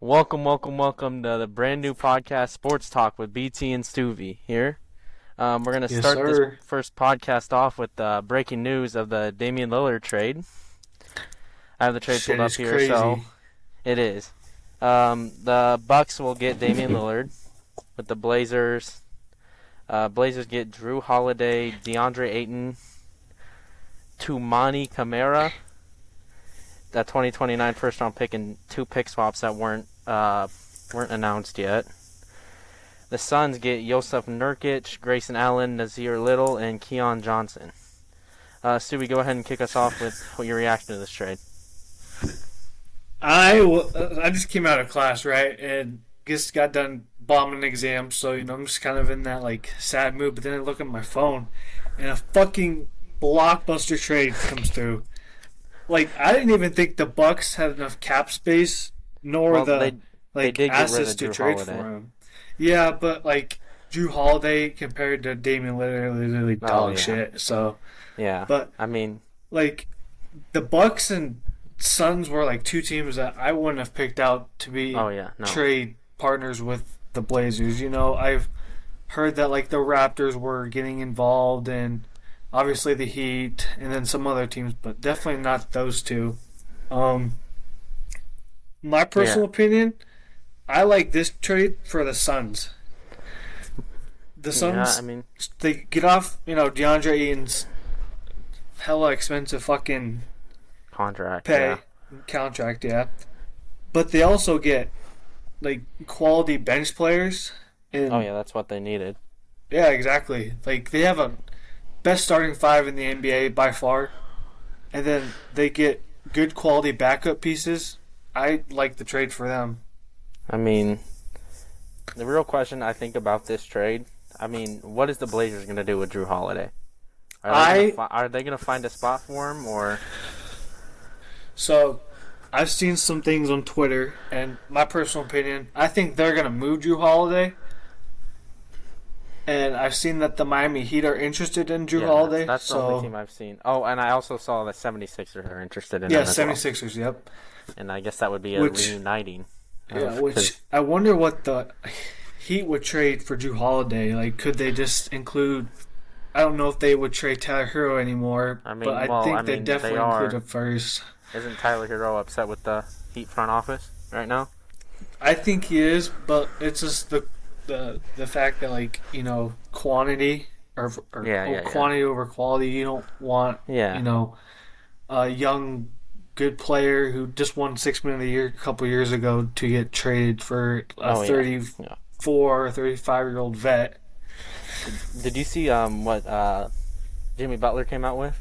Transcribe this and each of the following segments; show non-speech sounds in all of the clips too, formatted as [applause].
Welcome, welcome, welcome to the brand new podcast, Sports Talk with BT and Stueve here. Um, we're going to Yes, start sir. this first podcast off with uh, breaking news of the Damian Lillard trade. I have the trade Shit pulled up here, crazy. so it is. Um, the Bucks will get Damian Lillard with the Blazers. Uh, Blazers get Jrue Holiday, DeAndre Ayton, Toumani Camara, that 2029 first round pick, and two pick swaps that weren't uh, weren't announced yet. The Suns get Jusuf Nurkic, Grayson Allen, Nassir Little, and Keon Johnson. Uh, Stueve, go ahead and kick us off with what your reaction to this trade. I w- uh, I just came out of class, right, and just got done bombing an exam, so you know I'm just kind of in that like sad mood. But then I look at my phone, and a fucking blockbuster trade comes through. Like I didn't even think the Bucks had enough cap space, nor Well, the they- they like did get rid of assets to trade Holiday. for him. Yeah, but like Jrue Holiday compared to Damian Lillard, literally Oh, dog yeah. shit. So, Yeah, but I mean, like the Bucks and Suns were like two teams that I wouldn't have picked out to be oh yeah, no, trade partners with the Blazers. You know, I've heard that like the Raptors were getting involved and obviously the Heat and then some other teams, but definitely not those two. Um my personal opinion, I like this trade for the Suns. The Suns yeah, I mean, they get off, you know, DeAndre Ayton's hella expensive fucking contract. pay Yeah. contract, yeah. But they also get like quality bench players. And Oh yeah, that's what they needed. yeah, exactly. Like they have a best starting five in the NBA by far, and then they get good quality backup pieces. I like the trade for them. I mean, the real question I think about this trade, I mean, what is the Blazers going to do with Jrue Holiday? Are they, I- gonna, fi- are they going to find a spot for him, or So, I've seen some things on Twitter, and my personal opinion, I think they're gonna move Jrue Holiday. And I've seen that the Miami Heat are interested in Jrue Yeah, Holiday. That's, that's the only team I've seen. Oh, and I also saw the 76ers are interested in yeah, him well. 76ers, yep. And I guess that would be a Which- reuniting. Yeah, of- which 'cause- I wonder what the Heat would trade for Jrue Holiday. Like, could they just include? I don't know if they would trade Tyler Herro anymore, I mean, but I well, think I they mean, definitely they are. include him first. isn't Tyler Herro upset with the Heat front office right now? I think he is, but it's just the the the fact that like you know quantity or, or Yeah, or yeah, yeah. quantity over quality. You don't want Yeah. you know a young good player who just won six man of the year a couple years ago to get traded for a Oh, yeah. thirty Yeah. or thirty five year old vet. Did you see um what uh Jimmy Butler came out with?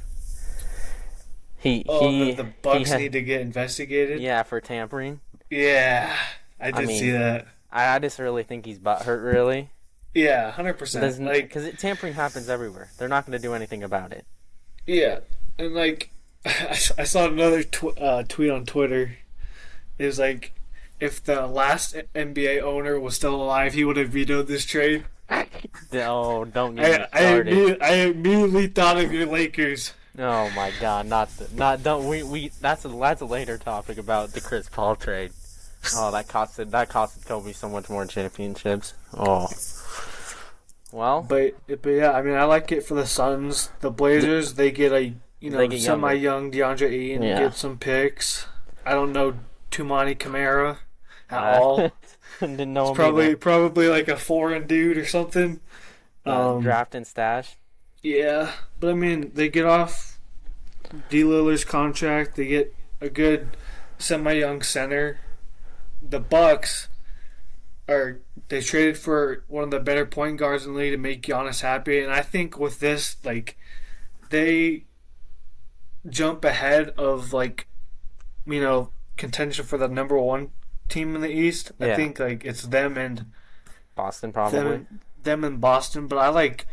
He Oh, he the, the Bucks he had- need to get investigated. yeah for tampering. Yeah, I did mean, see that. I, I just really think he's butthurt really. Yeah, hundred percent. Like, because tampering happens everywhere. They're not going to do anything about it. yeah, and like, [laughs] I, I saw another tw- uh, tweet on Twitter. It was like, if the last NBA owner was still alive, he would have vetoed this trade. [laughs] Oh, don't get I, I, imme- I immediately thought of your Lakers. Oh my God, not the, not don't we we that's a that's a later topic about the Chris Paul trade. Oh, that costed that costed Kobe so much more championships. Oh, well, But but yeah, I mean, I like it for the Suns. The Blazers, they get a you know semi young DeAndre Ayton, Yeah. get some picks. I don't know Toumani Camara at uh, all. [laughs] didn't know him probably either. probably like a foreign dude or something. Uh, Um, draft and stash. Yeah, but I mean, they get off D Lillard's contract. They get a good semi-young center. The Bucks are they traded for one of the better point guards in the league to make Giannis happy, and I think with this, like, they jump ahead of like, you know, contention for the number one team in the East. I think like it's them and Boston probably. them, them in Boston, but I like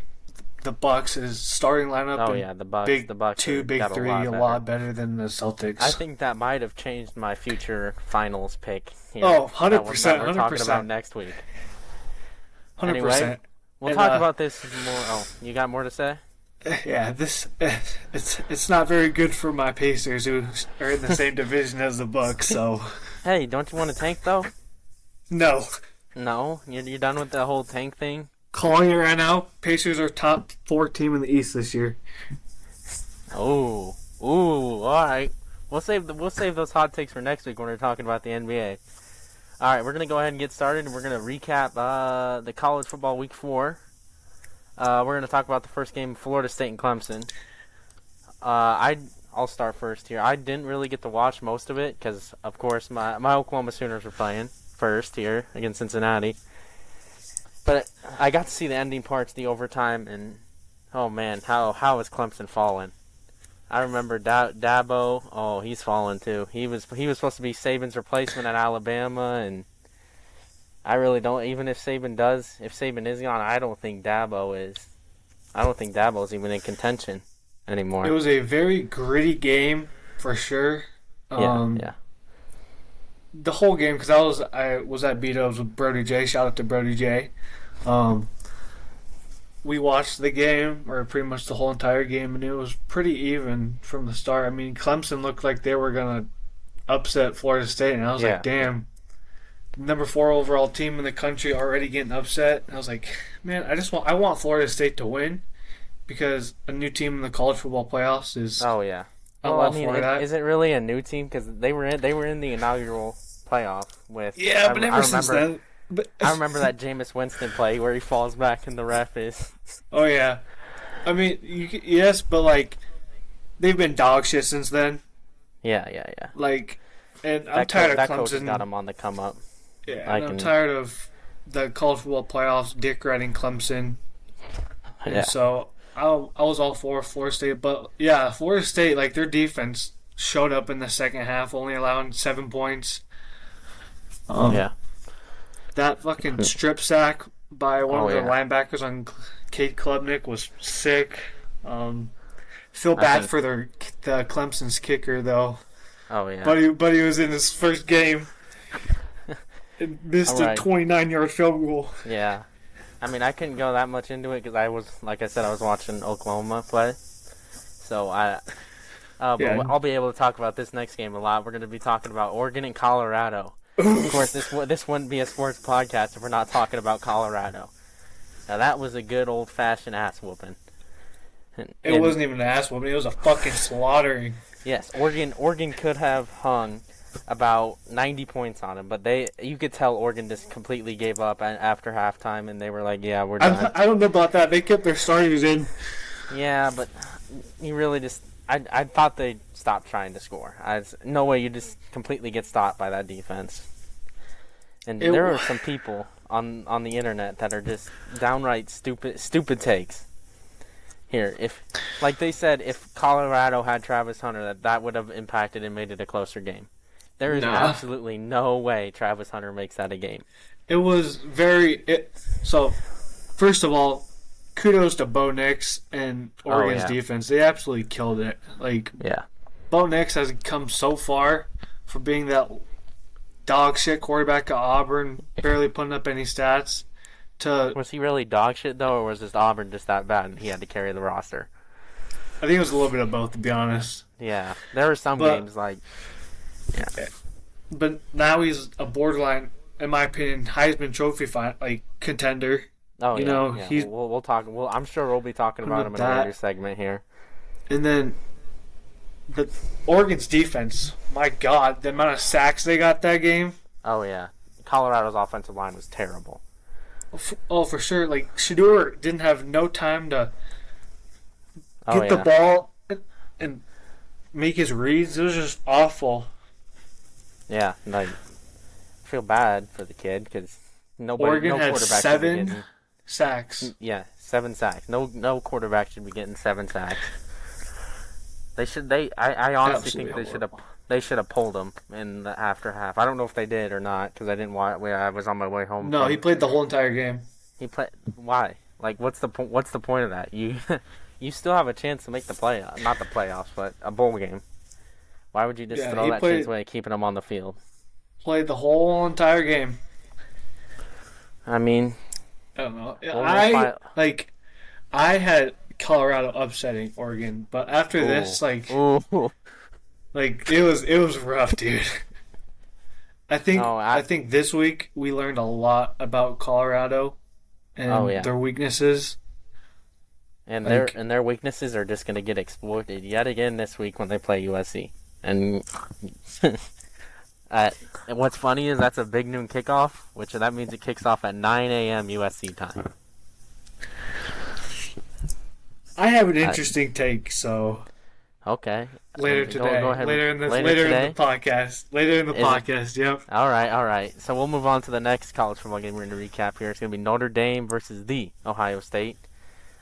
the Bucks is starting lineup. oh yeah, the Bucks. big the Bucks two, big three, a a lot, lot, better. than the Celtics. I think that might have changed my future finals pick. Here, Oh, 100%, that We're talking 100%. about next week. hundred anyway, percent. We'll And, talk uh, about this more. Oh, you got more to say? Yeah, this it's it's not very good for my Pacers who are in the same [laughs] division as the Bucks. So Hey, don't you want to tank though? No. No, you're, you're done with the whole tank thing. Calling it right now. Pacers are top four team in the East this year. Oh, ooh, all right. We'll save the, we'll save those hot takes for next week when we're talking about the NBA. All right, we're gonna go ahead and get started, and we're gonna recap uh, the college football week four. Uh, we're gonna talk about the first game, Florida State and Clemson. Uh, I I'll start first here. I didn't really get to watch most of it because, of course, my my Oklahoma Sooners were playing first here against Cincinnati. But I got to see the ending parts, the overtime, and oh man, how how is Clemson falling? I remember da- Dabo. Oh, he's fallen too. He was he was supposed to be Saban's replacement at Alabama, and I really don't. Even if Saban does, if Saban is gone, I don't think Dabo is. I don't think Dabo's even in contention anymore. It was a very gritty game for sure. yeah, Um, yeah, the whole game because I was I was at B Dubs with Brody J. Shout out to Brody J. Um, we watched the game or pretty much the whole entire game, and it was pretty even from the start. I mean, Clemson looked like they were gonna upset Florida State, and I was Yeah. like, damn. Number four overall team in the country already getting upset. I was like, man, I just want I want Florida State to win because a new team in the college football playoffs is Oh yeah. I'm Well, all I mean, for it- that. is it really a new team? Because they were in they were in the inaugural playoff with. yeah, I, but I ever since remember- then. But I remember that Jameis Winston play where he falls back and the ref is. [laughs] Oh yeah, I mean, you, yes, but like they've been dog shit since then. Yeah, yeah, yeah. Like, and I'm That, tired co- of that coach has got him on the come up. Yeah, I and I'm can- tired of the college football playoffs. Dick riding Clemson, and Yeah. so I, I was all for Florida State. But yeah, Florida State, like their defense showed up in the second half, only allowing seven points. Um, yeah. That fucking strip sack by one Oh, of the yeah. linebackers on Cade Klubnik was sick. Um, feel bad think- for their the Clemson's kicker though. Oh yeah. Buddy, Buddy was in his first game. And missed Alright. a 29 yard field goal. Yeah. I mean, I couldn't go that much into it because I was, like I said, I was watching Oklahoma play. So I, uh, but Yeah. I'll be able to talk about this next game a lot. We're going to be talking about Oregon and Colorado. of course, this this wouldn't be a sports podcast if we're not talking about Colorado. Now that was a good old fashioned ass whooping. And- It and- wasn't even an ass whooping. It was a fucking slaughtering. Yes, Oregon. Oregon could have hung about 90 points on him, but they you could tell Oregon just completely gave up after halftime, and they were like, "Yeah, we're done." I, I don't know about that. They kept their starters in. Yeah, but you really just I I thought they stopped trying to score. I was, no way you just completely get stopped by that defense. And It there are some people on on the internet that are just downright stupid stupid takes. Here, if like they said, if Colorado had Travis Hunter, that that would have impacted and made it a closer game. There is Nah. absolutely no way Travis Hunter makes that a game. It was very. It, so, first of all, kudos to Bo Nix and oh, Oregon's yeah. defense. They absolutely killed it. Like, Yeah. Bo Nix has come so far from being that dog shit quarterback at Auburn, barely putting up any stats, to Was he really dog shit though, or was just Auburn just that bad and he had to carry the roster? I think it was a little bit of both, to be honest. Yeah, there were some But- games like But now he's a borderline, in my opinion, Heisman Trophy fi- like contender. oh You yeah, know, yeah. he's- We'll, we'll talk. Well, I'm sure we'll be talking about him in a That- later segment here. And then the Oregon's defense, my God, the amount of sacks they got that game. Oh yeah, Colorado's offensive line was terrible. Oh, oh for sure. Like Shedeur didn't have no time to Oh get yeah, the ball and, and make his reads. It was just awful. Yeah. Like, I feel bad for the kid because nobody, Oregon no had quarterback seven getting. Sacks. Mm, yeah, seven sacks. No, no quarterback should be getting seven sacks. They should. They. I, I honestly Absolutely think they should have. They should have pulled him in the after half. I don't know if they did or not because I didn't watch. I was on my way home. No, from- he played the whole entire game. He played. Why? Like, what's the po- what's the point of that? You [laughs] you still have a chance to make the play, not the playoffs, but a bowl game. Why would you just Yeah, throw that played- chance away, keeping him on the field? Played the whole entire game. I mean, I don't know. I like. I had Colorado upsetting Oregon, but after this, like, ooh, like it was it was rough, dude. I think Oh, I, I- think this week we learned a lot about Colorado and Oh, yeah. their weaknesses. And their and their weaknesses are just going to get exploited yet again this week when they play USC. And [laughs] uh, and what's funny is that's a big noon kickoff, which that means it kicks off at 9 a.m. USC time. I have an interesting take, so Okay. later Go- today, go ahead. later in the Later later, in the podcast, later in the Is it- podcast. Yep. All right, all right. So we'll move on to the next college football game we're going to recap here. It's going to be Notre Dame versus the Ohio State.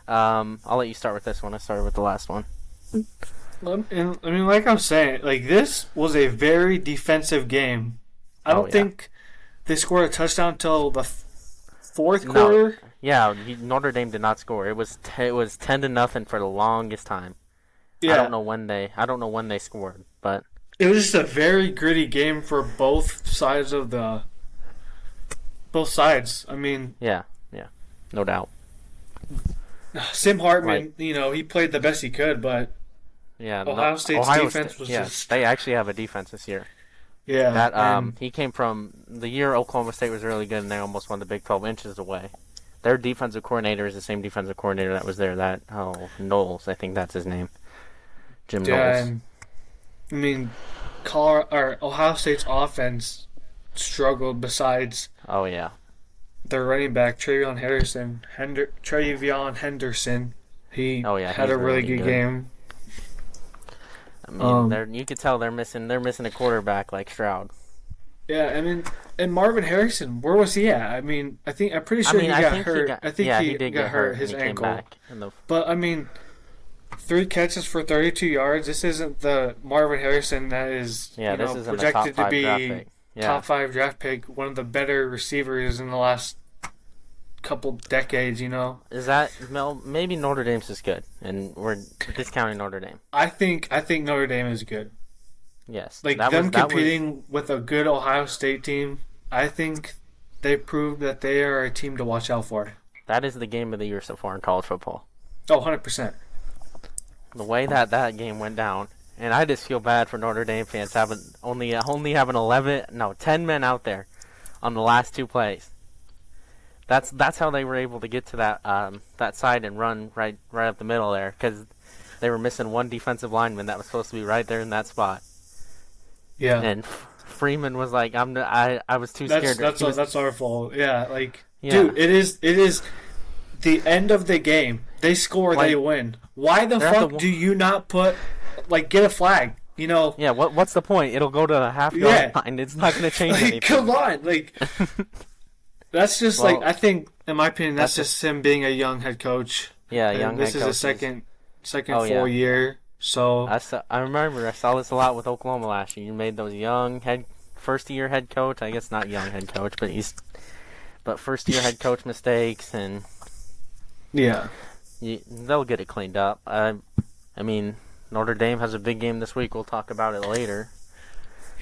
Um, I'll let you start with this one. I started with the last one. And I mean, like I'm saying, like this was a very defensive game. I Oh, don't yeah. think they scored a touchdown until the fourth No. quarter. Yeah, Notre Dame did not score. It was t- it was ten to nothing for the longest time. Yeah, I don't know when they I don't know when they scored, but it was just a very gritty game for both sides of the both sides. I mean, yeah, yeah, no doubt. Sam Hartman, you know, he played the best he could, but Yeah, Ohio no- State's Ohio defense State- was yeah, just- they actually have a defense this year. yeah, That um, and- he came from the year Oklahoma State was really good, and they almost won the Big 12 inches away. Their defensive coordinator is the same defensive coordinator that was there. That oh Knowles, I think that's his name, Jim yeah, Knowles. I mean, Colorado, or Ohio State's offense struggled. Besides Oh yeah, their running back TreVeyon Henderson, Hender, TreVeyon Henderson, he Oh, yeah, had a really, really good, good. game. I mean, Um, they're you could tell they're missing they're missing a quarterback like Stroud. Yeah, I mean, and Marvin Harrison, where was he at? I mean, I think I'm pretty I sure mean, he I got think hurt. he got I think yeah he, he did got get hurt hurt his and he ankle. came back. In the, But I mean, three catches for 32 yards. This isn't the Marvin Harrison that is yeah, you this know, isn't a top projected to be. Yeah, top five draft pick, one of the better receivers in the last couple decades. You know, is that Mel? Maybe Notre Dame's is good, and we're discounting Notre Dame. I think I think Notre Dame is good. Yes, Like that them was, that was- competing with a good Ohio State team. I think they proved that they are a team to watch out for. that is the game of the year so far in college football. Oh, 100 percent. the way that that game went down, and I just feel bad for Notre Dame fans having only only having eleven, no, ten men out there on the last two plays. That's that's how they were able to get to that um, that side and run right right up the middle there because they were missing one defensive lineman that was supposed to be right there in that spot, Yeah. and Freeman was like, "I'm I I was too That's scared." that's was- that's our fault. Yeah, like Yeah. dude, it is it is the end of the game. They score, they win. Why the They're the fuck do you not put like get a flag? You know, yeah, what what's the point? It'll go to the half yard Yeah. line. It's not going [laughs] to change like anything. come on, like [laughs] that's just Well, like I think, in my opinion, that's, that's just him being a young head coach. Yeah, And young this is his second second Oh, full yeah. year, so I saw, I remember I saw this a lot with Oklahoma last year. You made those young head first year head coach. I guess not young head coach, but he's but first year head coach mistakes, and yeah, you, they'll get it cleaned up. I I mean Notre Dame has a big game this week. We'll talk about it later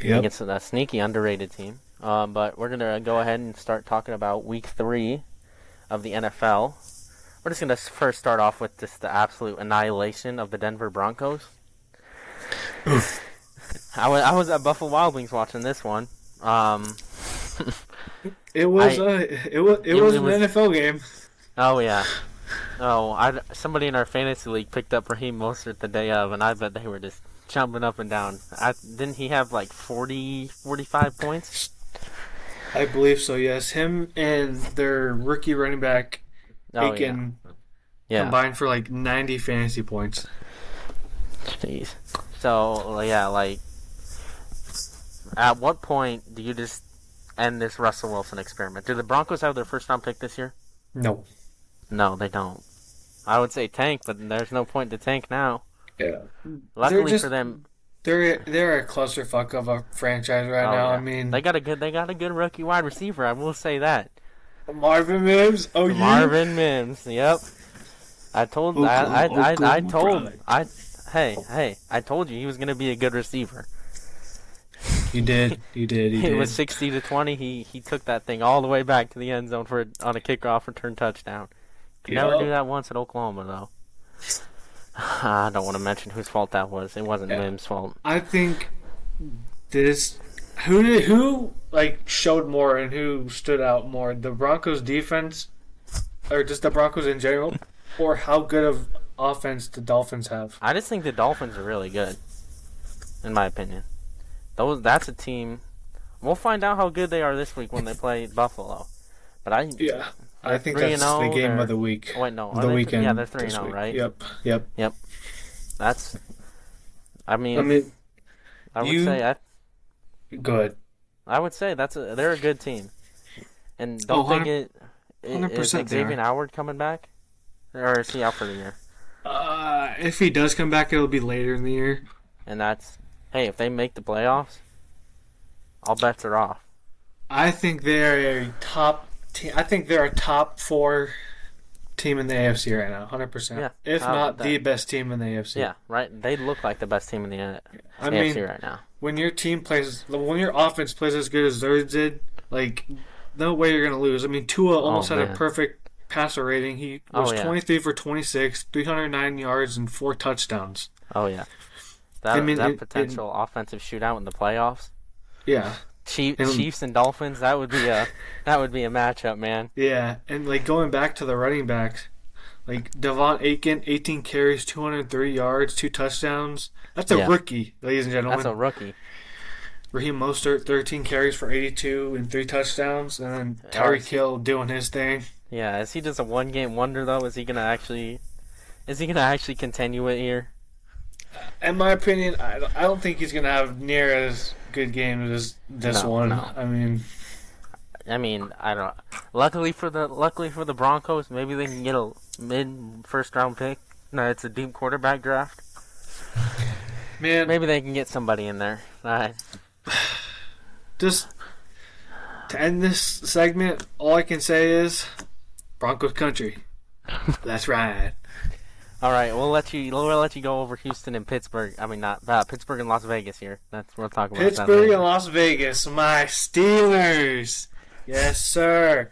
yep. against a sneaky underrated team. Um, but we're gonna go ahead and start talking about Week Three of the NFL. We're just gonna first start off with just the absolute annihilation of the Denver Broncos. I was I was at Buffalo Wild Wings watching this one. Um, [laughs] It was I- uh, it was it, It- was an was- NFL game. oh yeah, oh I somebody in our fantasy league picked up Raheem Mostert the day of, and I bet they were just jumping up and down. I, didn't he have like 40, 45 points? I believe so. Yes, him and their rookie running back Oh Achane yeah, yeah. combined for like 90 fantasy points. Jeez. So yeah, like, at what point do you just end this Russell Wilson experiment? Do the Broncos have their first round pick this year? No. No, they don't. I would say tank, but there's no point to tank now. Yeah. Luckily just- for them, They're they're a clusterfuck of a franchise right oh, now. yeah. I mean, they got a good they got a good rookie wide receiver. I will say that. Marvin Mims. Oh, you. Marvin Mims. Yep. I told I I, I, I told pride. I hey hey I told you he was gonna be a good receiver. You did. [laughs] You did. You It did. was sixty to twenty. He he took that thing all the way back to the end zone for on a kickoff return touchdown. Could never do that once at Oklahoma though. [laughs] I don't want to mention whose fault that was. It wasn't Yeah. Mims' fault. I think this. Who did who like showed more and who stood out more? The Broncos defense, or just the Broncos in general, [laughs] or how good of offense the Dolphins have? I just think the Dolphins are really good, in my opinion. Those that's a team. We'll find out how good they are this week when they [laughs] play Buffalo. But I Yeah, I think Three that's the oh, game they're- of the week. wait no the they- weekend. Yeah, they're three and zero, right? Yep, yep. Yep. That's. I mean, I mean, I would you- say I, good. I would say that's a they're a good team, and Oh, don't think it. 100% they Xavier. Howard coming back, or is he out for the year? Uh, if he does come back, it'll be later in the year. And that's hey, if they make the playoffs, all bets are off. I think they're a top team. I think they're a top four team in the AFC right now, hundred percent. Yeah, If not the best team in the AFC. Yeah, right. They look like the best team in the uh, I AFC mean, right now. when your team plays, when your offense plays as good as theirs did, like no way you're gonna lose. I mean, Tua almost had a Oh, perfect passer rating. He was Oh, yeah. 23 for 26, 309 yards, and four touchdowns. Oh yeah, that I mean, that it- it- potential offensive shootout in the playoffs. Yeah, Chief, And- Chiefs and Dolphins. That would be a [laughs] that would be a matchup, man. yeah, and like going back to the running backs, like De'Von Achane, 18 carries, 203 yards, two touchdowns. That's a Yeah. rookie, ladies and gentlemen. That's a rookie. Raheem Mostert, 13 carries for 82 and three touchdowns, and then Tyreek Hill doing his thing. Yeah, is he just a one game wonder though? Is he gonna actually? Is he gonna actually continue it here? In my opinion, I don't- I don't think he's gonna have near as good game as this No, one. no. I mean, I mean, I don't. Luckily for the luckily for the Broncos, maybe they can get a mid first round pick. No, it's a deep quarterback draft. man, Maybe they can get somebody in there. Uh, just to end this segment, all I can say is Broncos country. [laughs] That's right. All right, we'll let you. We'll let you go over Houston and Pittsburgh. I mean, not uh, Pittsburgh and Las Vegas here. That's we'll talk about that Pittsburgh and Las Vegas, my Steelers. Yes, sir.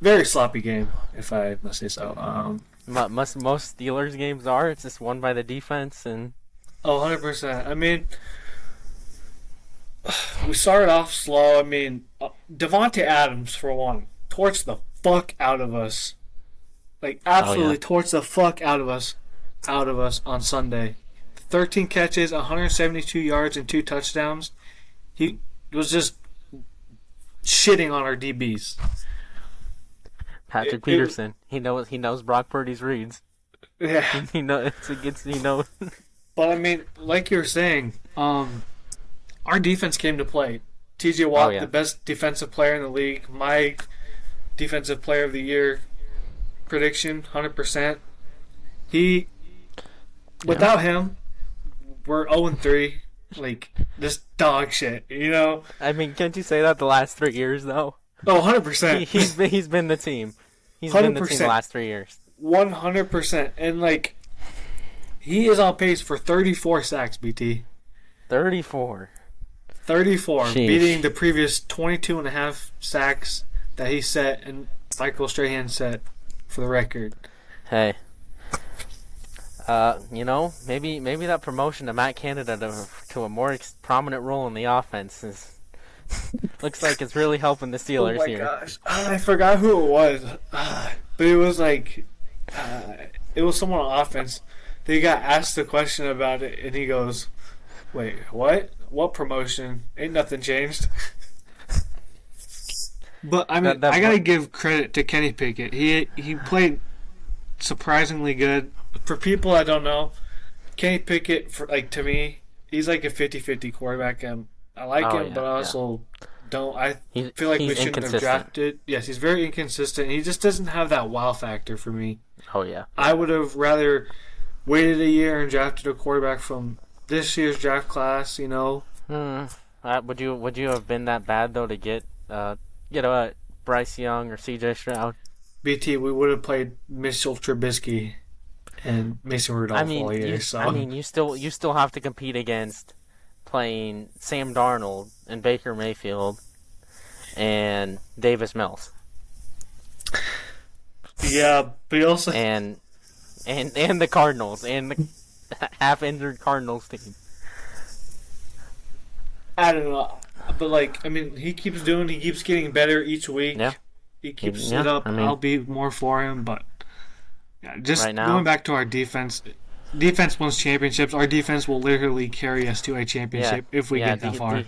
Very sloppy game, if I must say so. Um, Mo- Most most Steelers games are. It's just won by the defense and Oh, 100%. I mean, we started off slow. I mean, uh, Davante Adams, for one, torched the fuck out of us. Like, absolutely yeah. torched the fuck out of us, out of us on Sunday. 13 catches, 172 yards, and two touchdowns. He was just shitting on our DBs. Patrick It- it- Peterson. he knows he knows Brock Purdy's reads. Yeah. [laughs] He knows it's against he knows. But I mean, like you were saying, um, our defense came to play. T.J. Watt, Oh, yeah. the best defensive player in the league. My defensive player of the year prediction, hundred percent. He, without him, we're zero and three. Like this dog shit, you know. I mean, can't you say that the last three years though? Oh, 100 percent. [laughs] he's been he's been the team. He's been the team the 100%. last three years. One hundred percent, and like, he is on pace for thirty-four sacks. BT. Thirty four. 34, Sheesh. beating the previous 22 and a half sacks that he set and Michael Strahan set for the record. Hey. Uh, you know, maybe maybe that promotion to Matt Canada to, to a more ex- prominent role in the offense is [laughs] looks like it's really helping the Steelers here. oh my here. gosh. Ah, I forgot who it was. Ah, but it was like, uh, it was someone on offense. They got asked the question about it and he goes, Wait, what? What promotion? Ain't nothing changed. [laughs] But I mean, That- that I gotta pro- give credit to Kenny Pickett. He he played surprisingly good. For people I don't know, Kenny Pickett, for like to me, he's like a 50-50 quarterback. And I like Oh, him, yeah, but I yeah. also don't. I He, feel like we shouldn't have inconsistent. drafted. Yes, he's very inconsistent. He just doesn't have that wow factor for me. Oh yeah. I would have rather waited a year and drafted a quarterback from this year's draft class. You know, Hmm. Uh, would you would you have been that bad though to get uh get a Bryce Young or C.J. Stroud? BT, we would have played Mitchell Trubisky and Mason Rudolph I mean, all year. you, so I mean, you still you still have to compete against playing Sam Darnold and Baker Mayfield and Davis Mills yeah, but also and and and the Cardinals and the [laughs] half injured Cardinals team. I don't know, but like I mean, he keeps doing. He keeps getting better each week. Yeah. He keeps Yeah, it up. I mean- I'll be more for him, but yeah, just Right now- going back to our defense. Defense wins championships. Our defense will literally carry us to a championship if we yeah, get that de- far. de-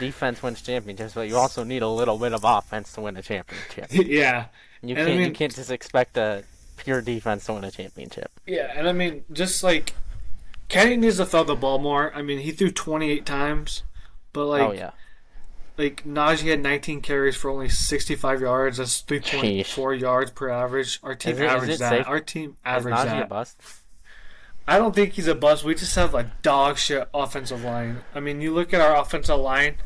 defense wins championships, but you also need a little bit of offense to win a championship. [laughs] yeah, You can't you mean- can't just expect a pure defense to win a championship. yeah, and I mean, just like Kenny needs to throw the ball more. I mean, he threw 28 times, but oh, like oh yeah, like Najee had 19 carries for only 65 yards. That's 3.4 yards per average. Our team Is it- is averaged that. safe? Our team is averaged Najee a bust? I don't think he's a bust. We just have a dog shit offensive line. I mean, you look at our offensive line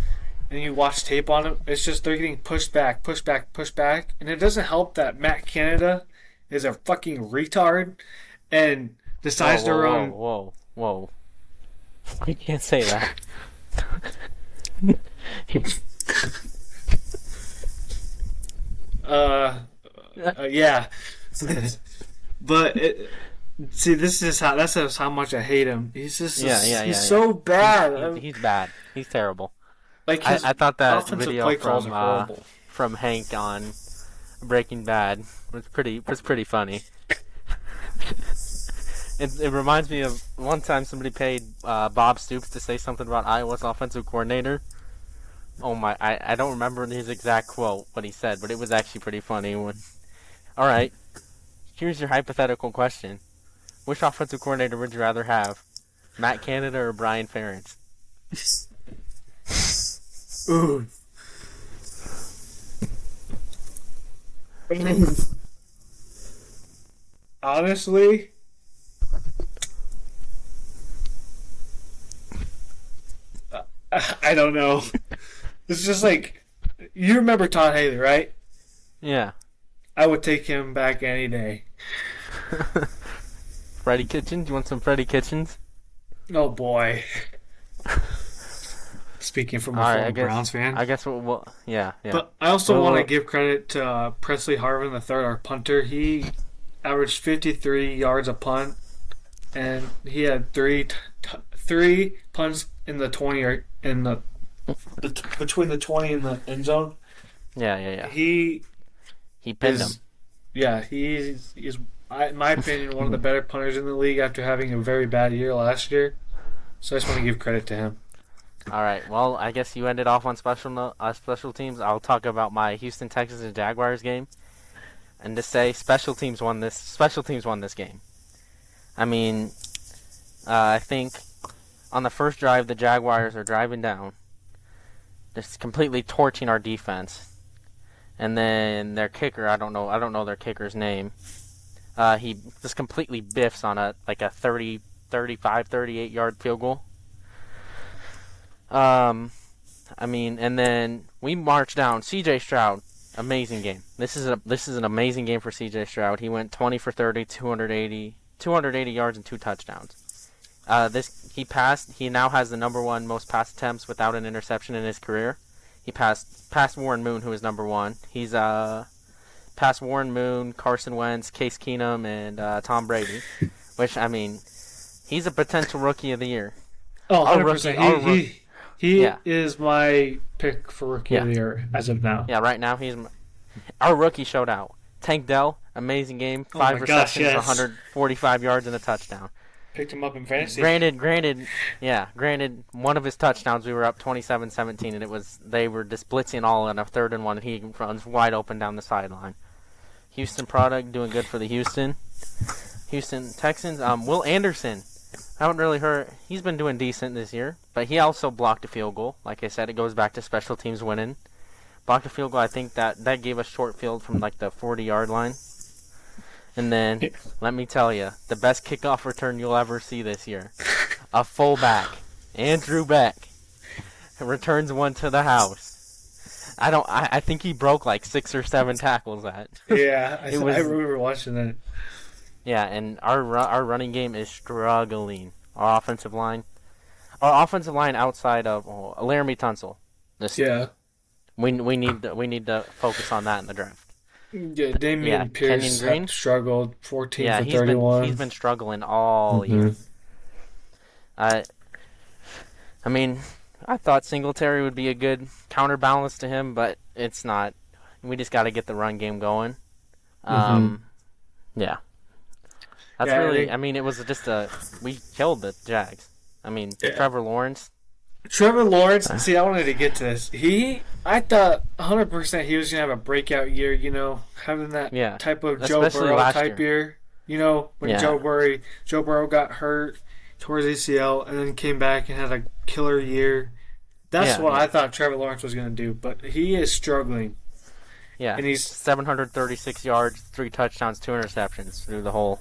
and you watch tape on them. It's just they're getting pushed back, pushed back, pushed back, and it doesn't help that Matt Canada is a fucking retard and decides whoa, to run. Whoa, whoa, whoa! [laughs] You can't say that. [laughs] [laughs] Uh, uh, yeah. but it, see, this is how that's just how much I hate him. He's just Yeah, yeah, he's yeah, so bad. I he's, he's bad. He's terrible. like I, I thought that video from uh, from Hank on Breaking Bad was pretty was pretty funny. It, it reminds me of one time somebody paid uh, Bob Stoops to say something about Iowa's offensive coordinator. Oh my! I, I don't remember his exact quote what he said, but it was actually pretty funny. When all right, here's your hypothetical question: Which offensive coordinator would you rather have, Matt Canada or Brian Ferentz? Ooh. Honestly, [laughs] I- don't know. It's just like you remember Todd Haley, right? Yeah, I would take him back any day. [laughs] Freddie Kitchens. You want some Freddie Kitchens? Oh boy. Speaking from a right, former guess- Browns fan. I guess we'll, we'll yeah, yeah. But I also Well, want to give credit to uh, Pressley Harvin the third, our punter. He averaged 53 yards a punt, and he had three t- t- three punts in the 20 or in the, [laughs] the t- between the 20 and the end zone. yeah, yeah, yeah. He He pinned him. yeah, he's is I, in my opinion one of the better punters in the league after having a very bad year last year. So I just want to give credit to him. All right. Well, I guess you ended off on special uh, special teams. I'll talk about my Houston Texans and Jaguars game, and to say special teams won this. Special teams won this game. I mean, uh, I think on the first drive the Jaguars are driving down, just completely torching our defense, and then their kicker. I don't know. I don't know their kicker's name. Uh, he just completely biffs on a like a 30, 35, 38 yard field goal. Um, I mean, and then we march down. C.J. Stroud, amazing game. This is a this is an amazing game for C.J. Stroud. He went 20 for 30, 280, 280 yards and two touchdowns. Uh, this he passed. He now has the number one most pass attempts without an interception in his career. He passed passed Warren Moon, who is number one. He's uh passed Warren Moon, Carson Wentz, Case Keenum, and uh, Tom Brady. [laughs] Which I mean, he's a potential rookie of the year. Oh, Our 100%. rookie- he, our he, he Yeah. is my pick for rookie of the year as of now. Yeah, right now he's m- our rookie showed out. Tank Dell, amazing game, Oh five my gosh, receptions, yes. 145 yards and a touchdown. Picked him up in fantasy. Granted, granted, yeah, granted, one of his touchdowns we were up 27-17, and it was they were just blitzing all in a third and one, and he runs wide open down the sideline. Houston product doing good for the Houston, Houston Texans. Um, Will Anderson, I haven't really heard. He's been doing decent this year, but he also blocked a field goal. Like I said, it goes back to special teams winning. Blocked a field goal. I think that that gave us short field from like the 40 yard line. And then, Yeah. let me tell you, the best kickoff return you'll ever see this year. A fullback, Andrew Beck, returns one to the house. I don't. I, I think he broke like six or seven tackles. That. yeah, I, was- I remember watching that. Yeah, and our our running game is struggling. Our offensive line, our offensive line outside of oh, Laremy Tunsil. This, Yeah. we we need to, we need to focus on that in the draft. Yeah, Dameon Yeah, Pierce Kenyon Green? have struggled 14 yeah, for he's 31. been he's been struggling all Mhm. year. I, I mean, I thought Singletary would be a good counterbalance to him, but it's not. We just got to get the run game going. Um, yeah. That's Yeah, I really. think- I mean, it was just a. We killed the Jags. I mean, Yeah. Trevor Lawrence. Trevor Lawrence, ah. see, I wanted to get to this. He, I thought 100% he was going to have a breakout year, you know, having that Yeah. type of Joe Especially Burrow last type year. You know, when Yeah. Joe Burrow, Joe Burrow got hurt towards ACL and then came back and had a killer year. That's Yeah, what. I thought Trevor Lawrence was going to do, but he is struggling. Yeah. And he's- 736 yards, three touchdowns, two interceptions through the whole.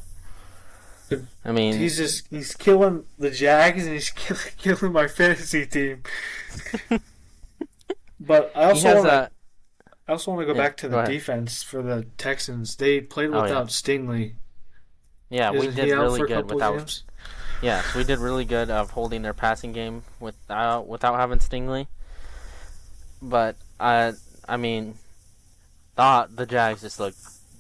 I mean, He's just he's killing the Jags and he's [laughs] killing, killing my fantasy team. [laughs] but I also want to. I also want to go Yeah, back to the defense for the Texans. They played Oh, without yeah. Stingley. Yeah, we Isn't did he really good without. games? Yes, we did really good of holding their passing game without without having Stingley. But I, I mean, thought the Jags just looked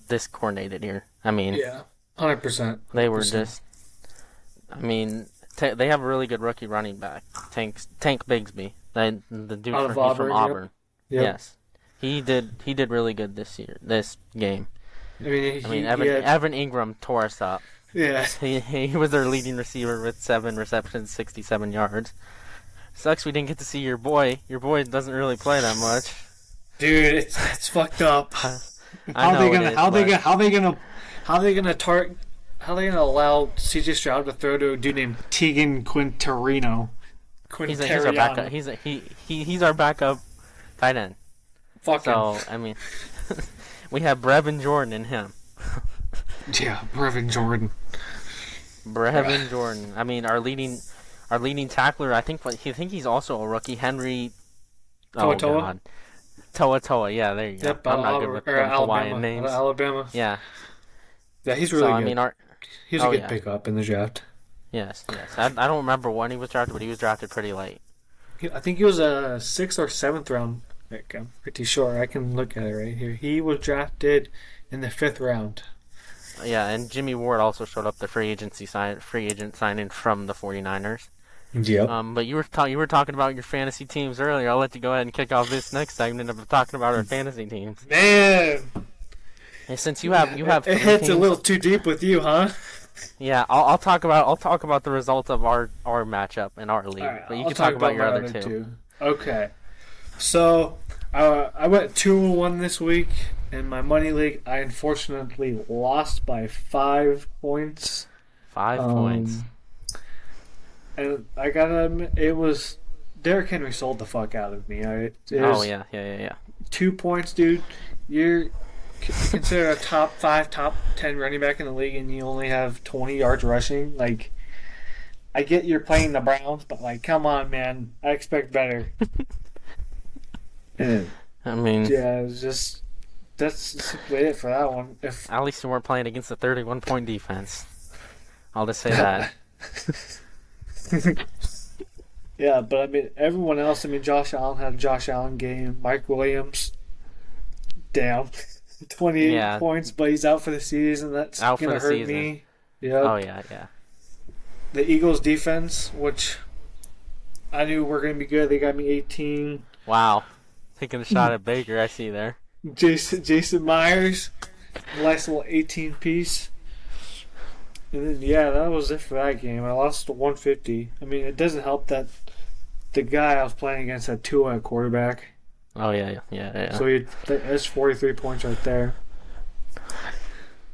discoordinated here. I mean, Yeah, hundred percent. they were just. I mean, ta they have a really good rookie running back, Tank Tank Bigsby, they, the dude Out of from, Auburn, from yep. Auburn. Yep. Yes, he did. He did really good this year, this game. I mean, he, I mean, he Evan had- Evan Engram tore us up. yeah, [laughs] He, he was our leading receiver with seven receptions, 67 yards. Sucks we didn't get to see your boy. Your boy doesn't really play that much. dude, it's, it's fucked up. [laughs] I How know they gonna? is, how they gonna? How they gonna? How they gonna tar- How they gonna allow CJ Stroud to throw to a dude named Teagan Quitoriano? He's, a, he's our backup. He's a, he, he he's our backup tight end. Fucking So I mean, [laughs] we have Brevin Jordan in him. [laughs] yeah, Brevin Jordan. Brevin Jordan. I mean, our leading our leading tackler. I think. I think he's also a rookie. Henry. Oh Toa? God. Toa Toa. Yeah, there you go. Yep, I'm out not uh, good Alabama, with or them Hawaiian Alabama. names. out Alabama. Yeah. Yeah, he's really so good. I mean, our He's a oh, good yeah. pickup in the draft. Yes, yes. I, I don't remember when he was drafted, but he was drafted pretty late. I think he was a sixth or seventh round pick. I'm pretty sure. I can look at it right here. He was drafted in the fifth round. Yeah, and Jimmy Ward also showed up the free agency sign, free agent signing from the 49ers. Yep. Um, but you were ta- you were talking about your fantasy teams earlier. I'll let you go ahead and kick off this next segment of talking about our fantasy teams. Man, And since you have you have it hits a little too deep with you, huh? yeah, I'll, I'll talk about I'll talk about the result of our our matchup in our league. Alright, but you I'll can talk, about, your my other two. Okay. So, uh, I went 2 1 this week. In my money league, I unfortunately lost by five points. Five Um, points. And I gotta admit, it was. Derrick Henry sold the fuck out of me. I, Oh yeah, yeah, yeah, yeah. Two points, dude. You're c- considered a top five, top ten running back in the league, and you only have 20 yards rushing. Like, I get you're playing the Browns, but like, come on, man. I expect better. and I mean, yeah, it was just that's simply it for that one. If at least you weren't playing against a 31 point defense. I'll just say that. [laughs] yeah, but I mean, everyone else. I mean, Josh Allen had a Josh Allen game. Mike Williams, down, [laughs] 28 Yeah. points, but he's out for the season. That's Out gonna hurt season. me. Yeah. oh yeah, yeah. The Eagles defense, which I knew were going to be good. They got me 18. Wow. Taking a shot at Baker, I see there. [laughs] Jason Jason Myers, nice little 18 piece. And then yeah, that was it for that game. I lost 150. I mean, it doesn't help that the guy I was playing against had two at quarterback, Oh yeah, yeah, yeah. yeah. so he that's 43 points right there.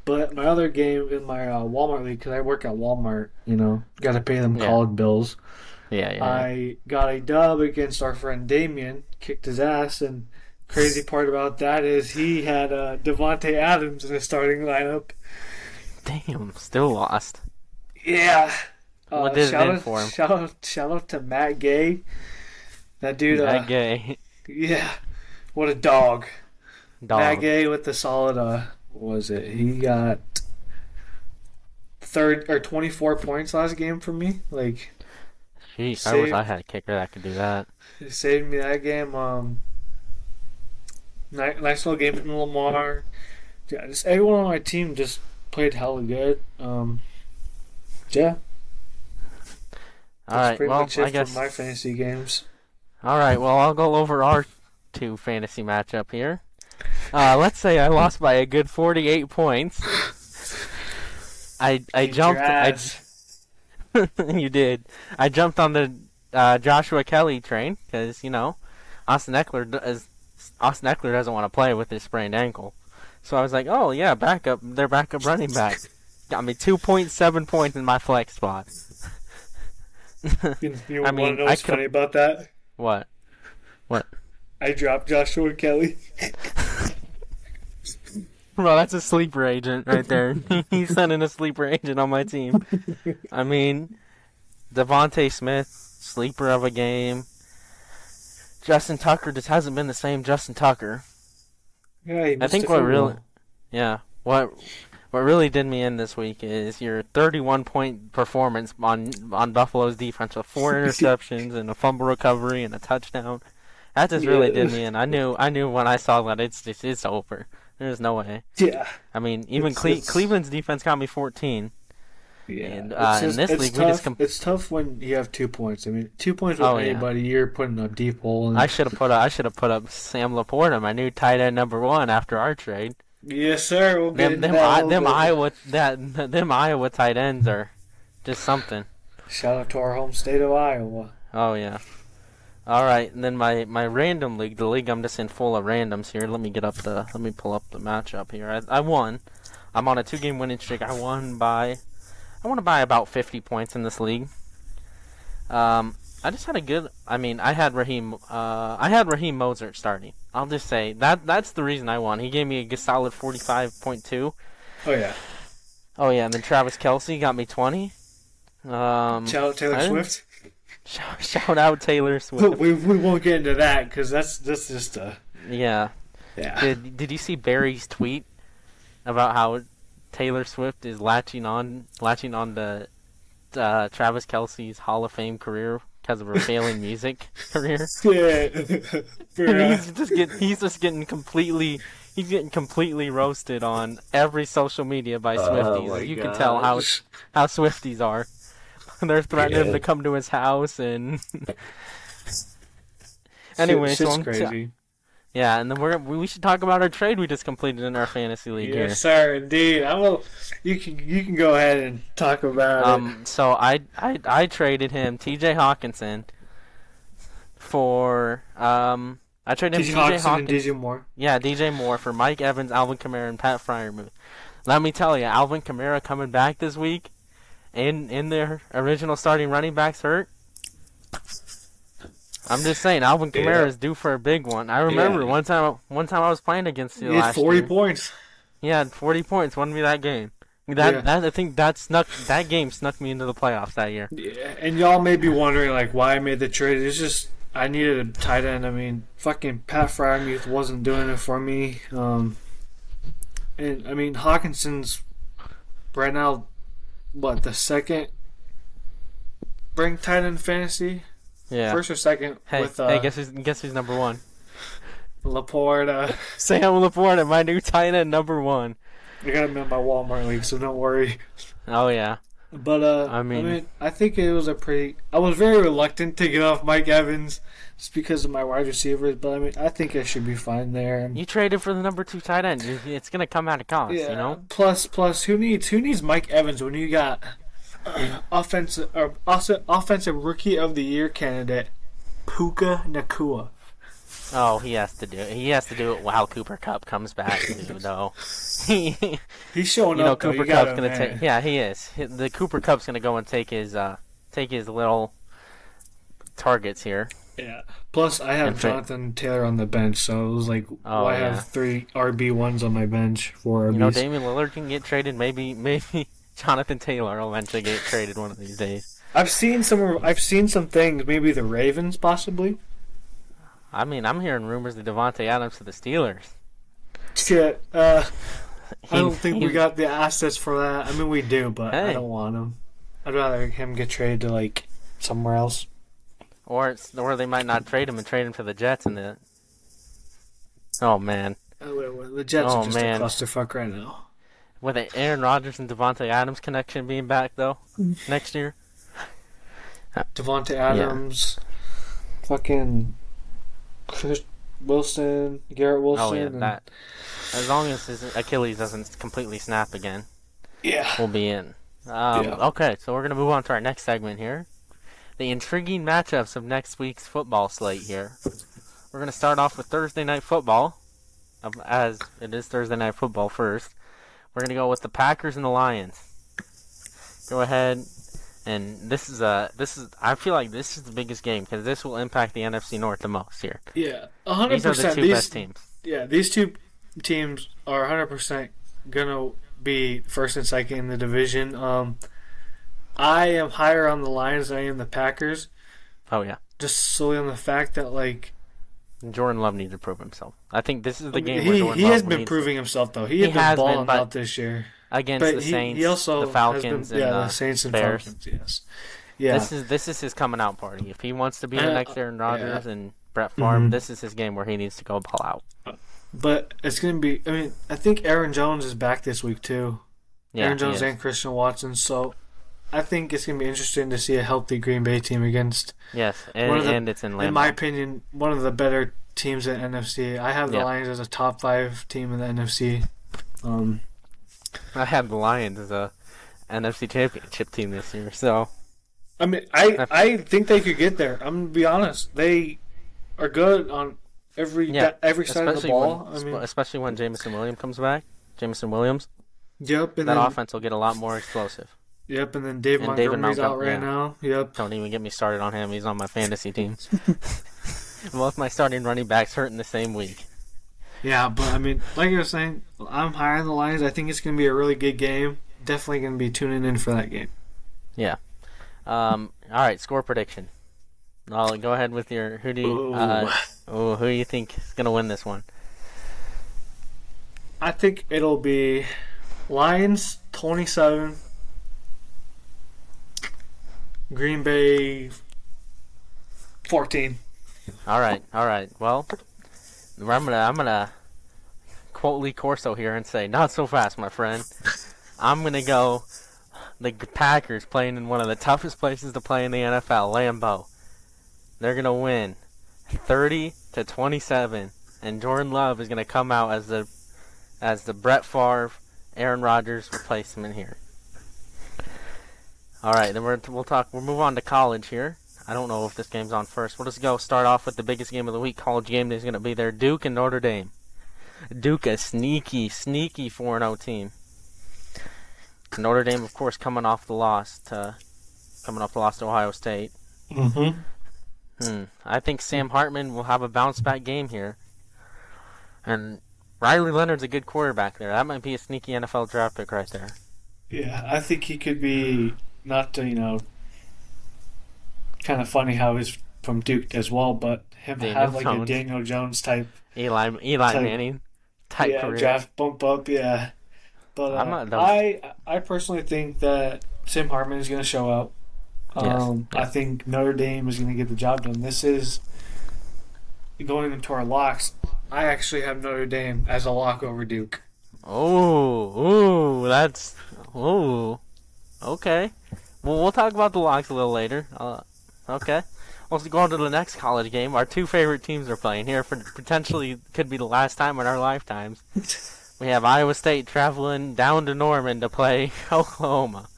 But my other game in my uh, Walmart league, because I work at Walmart, you know, got to pay them Yeah. college bills. yeah, yeah. I got a dub against our friend Damien, kicked his ass, and crazy part about that is he had uh, Davante Adams in his starting lineup. Damn, still lost. Yeah. What Uh, did it out, for him? Shout out, shout out to Matt Gay. That dude, uh, that gay yeah, what a dog. dog. Matt with the solid, uh, what was it? He got third or 24 points last game for me. Like, Jeez, I wish I had a kicker that could do that. It saved me that game. Um, nice, nice little game from Lamar. Yeah, just everyone on my team just played hella good. Um, yeah, All that's right, pretty well, I guess my fantasy games. All right. Well, I'll go over our two fantasy matchup here. Uh, let's say I lost by a good 48 points. I I jumped. I, [laughs] you did. I jumped on the uh, Joshua Kelly train because you know Austin Ekeler does. Austin Ekeler doesn't want to play with his sprained ankle, so I was like, "Oh yeah, backup. Their backup running back got me 2.7 points in my flex spot." [laughs] You, you I want mean, to know I could- funny about that? What? What? I dropped Joshua Kelley. Bro, that's a sleeper agent right there. [laughs] [laughs] He's sending a sleeper agent on my team. I mean, DeVonta Smith, sleeper of a game. Justin Tucker just hasn't been the same Justin Tucker. Yeah, I think what really, yeah, what what really did me in this week is your 31 point performance on on Buffalo's defense with four [laughs] interceptions and a fumble recovery and a touchdown. That just really did me in. I knew I knew when I saw that it's just it's over. There's no way. Yeah. I mean, even It's- Cle- it's- Cleveland's defense got me 14. Yeah. And, It's uh, in this it's league, we tough. just com- it's tough when you have two points. I mean, two points with Oh, yeah. anybody, you're putting up deep hole. And, I should have put up, I should have put up Sam LaPorta, my new tight end number one after our trade. Yes, sir. We'll get Them them, that a I, them. Iowa that them Iowa tight ends are just something. Shout out to our home state of Iowa. Oh yeah. All right, and then my my random league, the league I'm just in full of randoms here. Let me get up the let me pull up the matchup here. I, I won. I'm on a two game winning streak. I won by I want to buy about 50 points in this league. Um, I just had a good. I mean, I had Raheem. Uh, I had Raheem Mostert starting. I'll just say that that's the reason I won. He gave me a solid 45.2. Oh yeah. Oh yeah, and then Travis Kelce got me 20. Um, Shout out Taylor Swift. [laughs] shout, shout out Taylor [laughs] Swift. we, we won't get into that because that's that's just a yeah. yeah. Did Did you see Barry's tweet about how Taylor Swift is latching on latching on to uh, Travis Kelce's Hall of Fame career because of her failing music [laughs] career? Yeah. [laughs] And he's just getting he's just getting completely he's getting completely roasted on every social media by Swifties. Oh you can tell how how Swifties are. [laughs] They're threatening him to come to his house and Shit- anyway, so I'm crazy. Yeah, and then we're we should talk about our trade we just completed in our fantasy league here. Yes, sir. Indeed. I will. You can you can go ahead and talk about it. Um, so I, I I traded him T.J. Hockenson for um I traded him DJ T.J. Hockenson DJ Moore. yeah, DJ Moore for Mike Evans, Alvin Kamara, and Pat Freiermuth. Let me tell you, Alvin Kamara coming back this week, in in their original starting running backs hurt. I'm just saying, Alvin Kamara Yeah. is due for a big one. I remember Yeah. one time, one time I was playing against you He had 40 year. points. He had 40 points, won me that game. That, Yeah. that I think that snuck that game snuck me into the playoffs that year. Yeah, and y'all may be wondering like why I made the trade. It's just I needed a tight end. I mean, fucking Pat Freiermuth wasn't doing it for me. Um, and I mean Hockenson's right now, what the second bring tight end fantasy, Yeah. first or second hey, with uh, hey, guess who's guess who's number one? LaPorta. [laughs] Sam LaPorta, my new tight end number one. I got him in my Walmart league, so don't worry. Oh yeah. But uh, I I mean- mean, I think it was a pretty. I was very reluctant to get off Mike Evans just because of my wide receivers, but I mean, I think I should be fine there. You traded for the number two tight end. It's gonna come at a cost, yeah. you know. Plus, plus, who needs who needs Mike Evans when you got offensive or also offensive rookie of the year candidate Puka Nacua? Oh, he has to do it. He has to do it while Cooper Kupp comes back, too, [laughs] though. you He's showing you know, up. Cooper Kupp's gonna take. Yeah, he is. The Cooper Kupp's gonna go and take his uh take his little targets here. Yeah. Plus, I have Jonathan Taylor on the bench, so it was like, Oh, why yeah. have three RB ones on my bench? for RBs. You know, Damian Lillard can get traded. Maybe maybe Jonathan Taylor will eventually get traded one of these days. I've seen some. I've seen some things. Maybe the Ravens, possibly. I mean, I'm hearing rumors of Davante Adams to the Steelers. Shit. Uh, [laughs] I don't think we got the assets for that. I mean, we do, but I don't want him. I'd rather him get traded to like somewhere else. Or it's or they might not trade him and trade him to the Jets and the. Oh man, Oh, wait, wait, The Jets Oh, are just man. a clusterfuck right now. With the Aaron Rodgers and Davante Adams connection being back though [laughs] next year. Davante Adams. fucking Chris Wilson, Garrett Wilson. Oh yeah, and- that. As long as his Achilles doesn't completely snap again, yeah. we'll be in. Um, Yeah. Okay, so we're gonna move on to our next segment here. The intriguing matchups of next week's football slate here. We're gonna start off with Thursday night football, um, as it is Thursday night football first. We're gonna go with the Packers and the Lions. Go ahead, and this is a this is I feel like this is the biggest game because this will impact the NFC North the most here. Yeah, hundred percent. These are the two These best teams. yeah, these two teams are hundred percent gonna be first and second in the division. Um, I am higher on the Lions than I am the Packers, Oh yeah. just solely on the fact that like Jordan Love needs to prove himself. I think this is the mean, game where he he Love has been needs- proving himself though. He, He has been has been, balling out this year. against But the Saints, he also the Falcons, been, and yeah, the the Saints and Bears. Falcons. Yes, yeah, This is this is his coming out party. If he wants to be the Uh, next Aaron Rodgers and Brett Favre, Mhm. this is his game where he needs to go ball out. but it's gonna be. I mean, I think Aaron Jones is back this week too. Yeah, Aaron Jones and Christian Watson. So I think it's gonna be interesting to see a healthy Green Bay team against, yes, and, the- and it's in Lambeau. in my opinion, one of the better teams in NFC. I have the Yeah. Lions as a top five team in the NFC. Um, I have the Lions as a NFC Championship team this year, so I mean, I I think they could get there. I'm gonna be honest. They are good on every Yeah, every side of the ball. when I mean, especially when Jameson Williams comes back. Jameson Williams, yep, and that then offense will get a lot more explosive. Yep, and then Dave and David Montgomery's out right yeah. now. Yep. Don't even get me started on him. He's on my fantasy team. [laughs] [laughs] Both my starting running backs hurt in the same week. Yeah, but I mean, like I was saying, I'm higher on the Lions. I think it's going to be a really good game. Definitely going to be tuning in for that game. Yeah. Um, all right, score prediction. I'll go ahead with your. Who do you? Uh, oh, who do you think is gonna win this one? I think it'll be Lions 27, Green Bay 14. All right, all right. Well, I'm gonna I'm gonna quote Lee Corso here and say, not so fast, my friend. I'm gonna go. The Packers playing in one of the toughest places to play in the NFL, Lambeau. They're gonna win, 30 to 27, and Jordan Love is gonna come out as the as the Brett Favre, Aaron Rodgers replacement here. All right, then we're, we'll talk. We'll move on to college here. I don't know if this game's on first. We'll just go start off with the biggest game of the week. College game day is going to be there. Duke and Notre Dame. Duke, a sneaky, sneaky 4 0 team. Notre Dame, of course, coming off the loss to coming off the loss to Ohio State. Mm-hmm. Hmm. I think Sam Hartman will have a bounce back game here. And Riley Leonard's a good quarterback there. That might be a sneaky NFL draft pick right there. Yeah, I think he could be not to, you know, kind of funny how he's from Duke as well, but him Daniel have like Jones. a Daniel Jones type Eli Eli Type- Manning type yeah, career. draft bump up, yeah. But uh, I'm not- I I personally think that Sam Hartman is going to show up. Yes, Um, yeah. I think Notre Dame is going to get the job done. This is going into our locks. I actually have Notre Dame as a lock over Duke. Oh, ooh, that's ooh, okay. Well, we'll talk about the locks a little later. Uh, okay. Let's go on to the next college game. Our two favorite teams are playing here for potentially could be the last time in our lifetimes. [laughs] We have Iowa State traveling down to Norman to play [laughs] Oklahoma.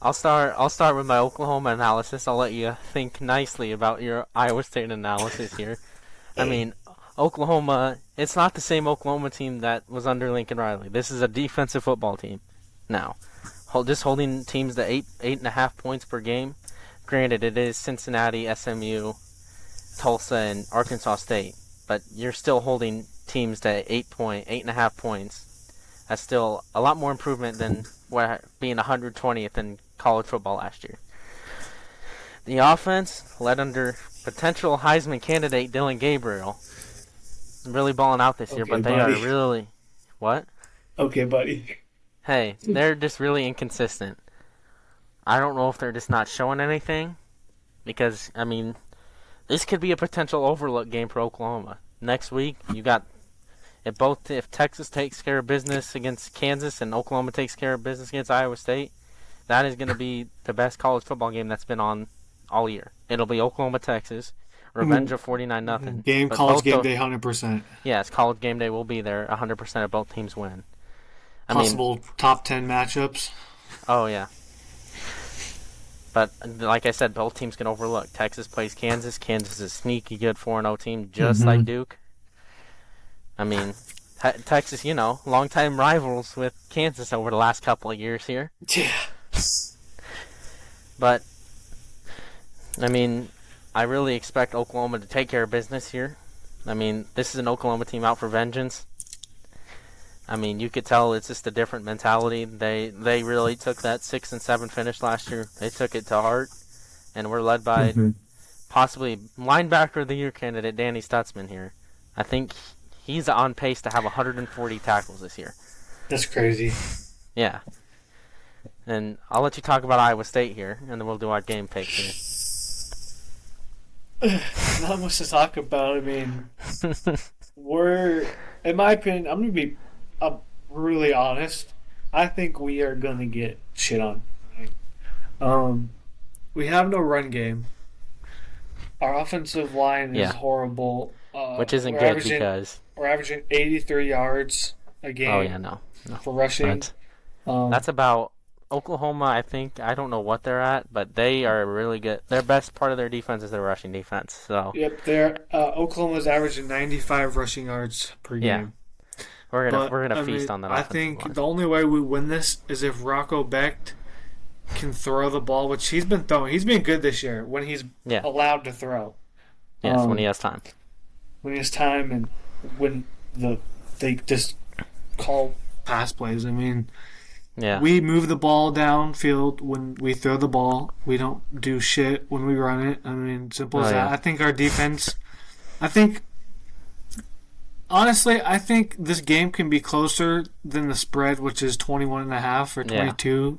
I'll start. I'll start with my Oklahoma analysis. I'll let you think nicely about your Iowa State analysis here. I [laughs] mean, Oklahoma. It's not the same Oklahoma team that was under Lincoln Riley. This is a defensive football team. Now, just holding teams to eight eight and a half points per game. Granted, it is Cincinnati, SMU, Tulsa, and Arkansas State, but you're still holding teams to eight point eight and a half points. That's still a lot more improvement than what being 120th in college football last year. The offense, led under potential Heisman candidate Dillon Gabriel, really balling out this year, but they buddy. are really what? Okay, buddy. Hey, [laughs] they're just really inconsistent. I don't know if they're just not showing anything, because I mean, this could be a potential overlook game for Oklahoma. Next week, you got if both if Texas takes care of business against Kansas and Oklahoma takes care of business against Iowa State, that is going to be the best college football game that's been on all year. It'll be Oklahoma Texas. Revenge of 49 nothing. Mm-hmm. Game But college game day, hundred percent. Yes, college game day will be there. 100% of both teams win. I mean, Possible top ten matchups. oh yeah. But like I said, both teams can overlook. Texas plays Kansas. Kansas is a sneaky good 4-0 team, just Mhm. like Duke. I mean, te- Texas, you know, longtime rivals with Kansas over the last couple of years here. Yeah. But I mean, I really expect Oklahoma to take care of business here. I mean, this is an Oklahoma team out for vengeance. I mean, you could tell it's just a different mentality. They they really took that six and seven finish last year. They took it to heart, and we're led by Mhm. possibly linebacker of the year candidate Danny Stutsman here. I think he's on pace to have 140 tackles this year. That's crazy. Yeah. And I'll let you talk about Iowa State here, and then we'll do our game picks here. [sighs] Not much to talk about. I mean, we're, in my opinion, I'm gonna be uh, really honest. I think we are gonna get shit on. Um, we have no run game. Our offensive line is Yeah. horrible. Uh, Which isn't good averaging, because we're averaging 83 yards a game oh yeah no for rushing. that's, Um, that's about Oklahoma I think I don't know what they're at but they are really good their best part of their defense is their rushing defense so Yep, they're uh, Oklahoma's averaging 95 rushing yards per Yeah. We're gonna But, we're gonna I feast mean, on that I think line. the only way we win this is if Rocco Becht can throw the ball, which he's been throwing. He's been good this year when he's Yeah. allowed to throw. yes um, when he has time When he has time and when the they just call pass plays. I mean, yeah we move the ball downfield when we throw the ball. We don't do shit when we run it. I mean, simple as Oh, that. I think our defense. I think. Honestly, I think this game can be closer than the spread, which is 21 and a half or Yeah. 22.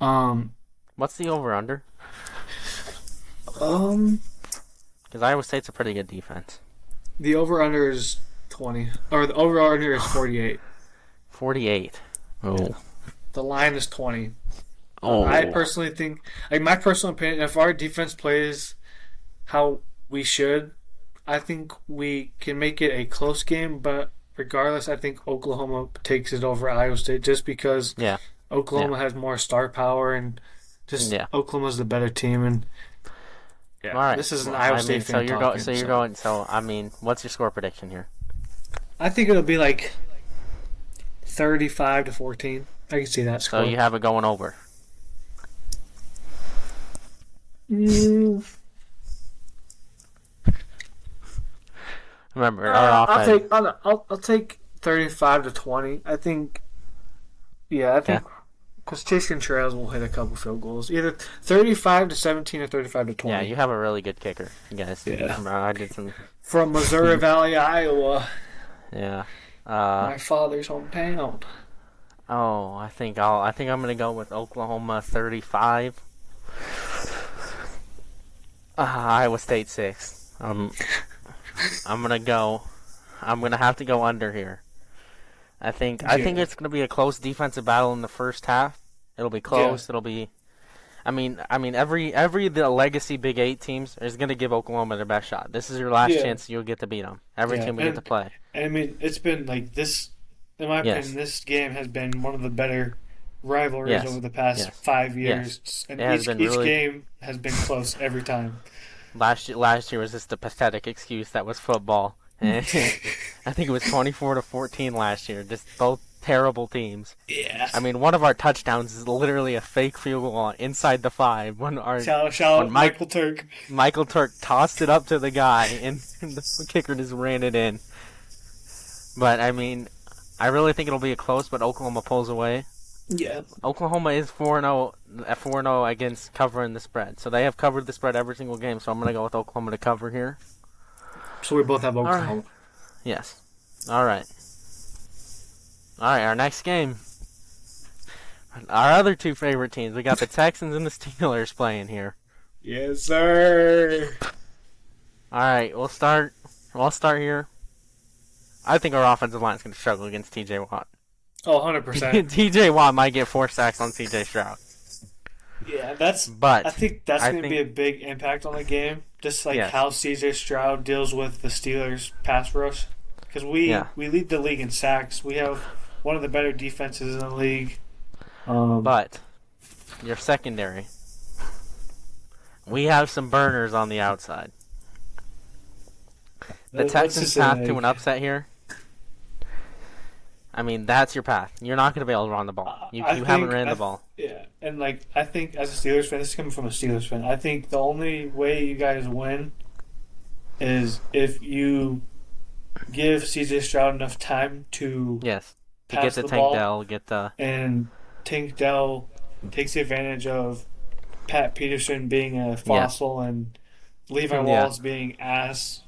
Um, what's the over under um, because Iowa State's a pretty good defense the over under is 20, or the over under is 48. [sighs] 48 oh The line is 20. oh I personally think, like my personal opinion, if our defense plays how we should, I think we can make it a close game. But regardless, I think Oklahoma takes it over Iowa State just because yeah Oklahoma has more star power and just Yeah. Oklahoma's the better team. And yeah, all right this is an Well, Iowa I State mean, fan so you're talking, going so you're going so I mean what's your score prediction here I think it'll be like thirty-five to fourteen. I can see that so score. you have it going over Mm, remember Uh, our I'll offense take I'll, I'll, I'll take thirty-five to twenty. I think. Yeah, I think because Chase Contreraz will hit a couple field goals, either thirty-five to seventeen or thirty-five to twenty. Yeah, you have a really good kicker, you guys. Yeah. I did some. From Missouri [laughs] Valley, Iowa, Yeah. Uh, my father's hometown. oh, I think I'll. I think I'm gonna go with Oklahoma 35. Uh, Iowa State six. Um, I'm gonna go. I'm gonna have to go under here. I think. I think it's gonna be a close defensive battle in the first half. It'll be close. It'll be. I mean, I mean, every every the legacy Big Eight teams is going to give Oklahoma their best shot. This is your last Yeah. chance you'll get to beat them. Every Yeah, team we get to play. And I mean, it's been like this. In my Yes. opinion, this game has been one of the better rivalries Yes. over the past Yes. five years, and It has each, been each really- game has been close every time. Last year, last year was just a pathetic excuse that was football. [laughs] Eh? I think it was 24 to 14 last year. Just both terrible teams. Yeah. I mean, one of our touchdowns is literally a fake field goal inside the five. When our shout, shout out when Mike- Michael Turk. Michael Turk tossed it up to the guy, [laughs] and the kicker just ran it in. But I mean, I really think it'll be a close, but Oklahoma pulls away. Yeah. Oklahoma is 4 0 4 0 against covering the spread. So they have covered the spread every single game. So I'm going to go with Oklahoma to cover here. So we both have Oklahoma. Yes. All right. All right, our next game. Our other two favorite teams. We got the Texans and the Steelers playing here. Yes, sir. All right, we'll start. We'll start here. I think our offensive line is going to struggle against T.J. Watt. Oh, 100%. [laughs] T.J. Watt might get four sacks on C.J. Stroud, yeah, that's. but I think that's going to be a big impact on the game. just like Yes. how CJ Stroud deals with the Steelers pass rush, because we Yeah. we lead the league in sacks. We have one of the better defenses in the league. Um, But your secondary, we have some burners on the outside. The Texans' just say, path to an upset here. I mean, that's your path. You're not going to be able to run the ball. You, you haven't ran the ball. Yeah, and like I think as a Steelers fan, this is coming from a Steelers fan. I think the only way you guys win is if you give CJ Stroud enough time to Yes. To get the, the tank. Dell, get the and Tank Dell takes advantage of Pat Peterson being a fossil and Levi Yeah. Being ass.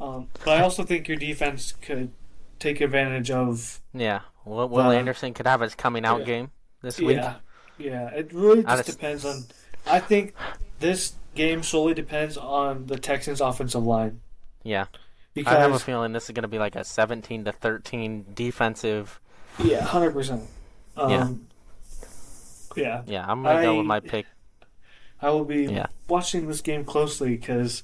Um, but I also think your defense could take advantage of yeah. Will, Will Uh, Anderson could have his coming out yeah. game this week. yeah, yeah. It really just just- depends on. I think this game solely depends on the Texans' offensive line Yeah. because I have a feeling this is going to be like a 17 to 13 defensive. yeah, hundred percent. Um, Yeah. yeah. Yeah, I'm going to go with my pick. I will be Yeah. watching this game closely because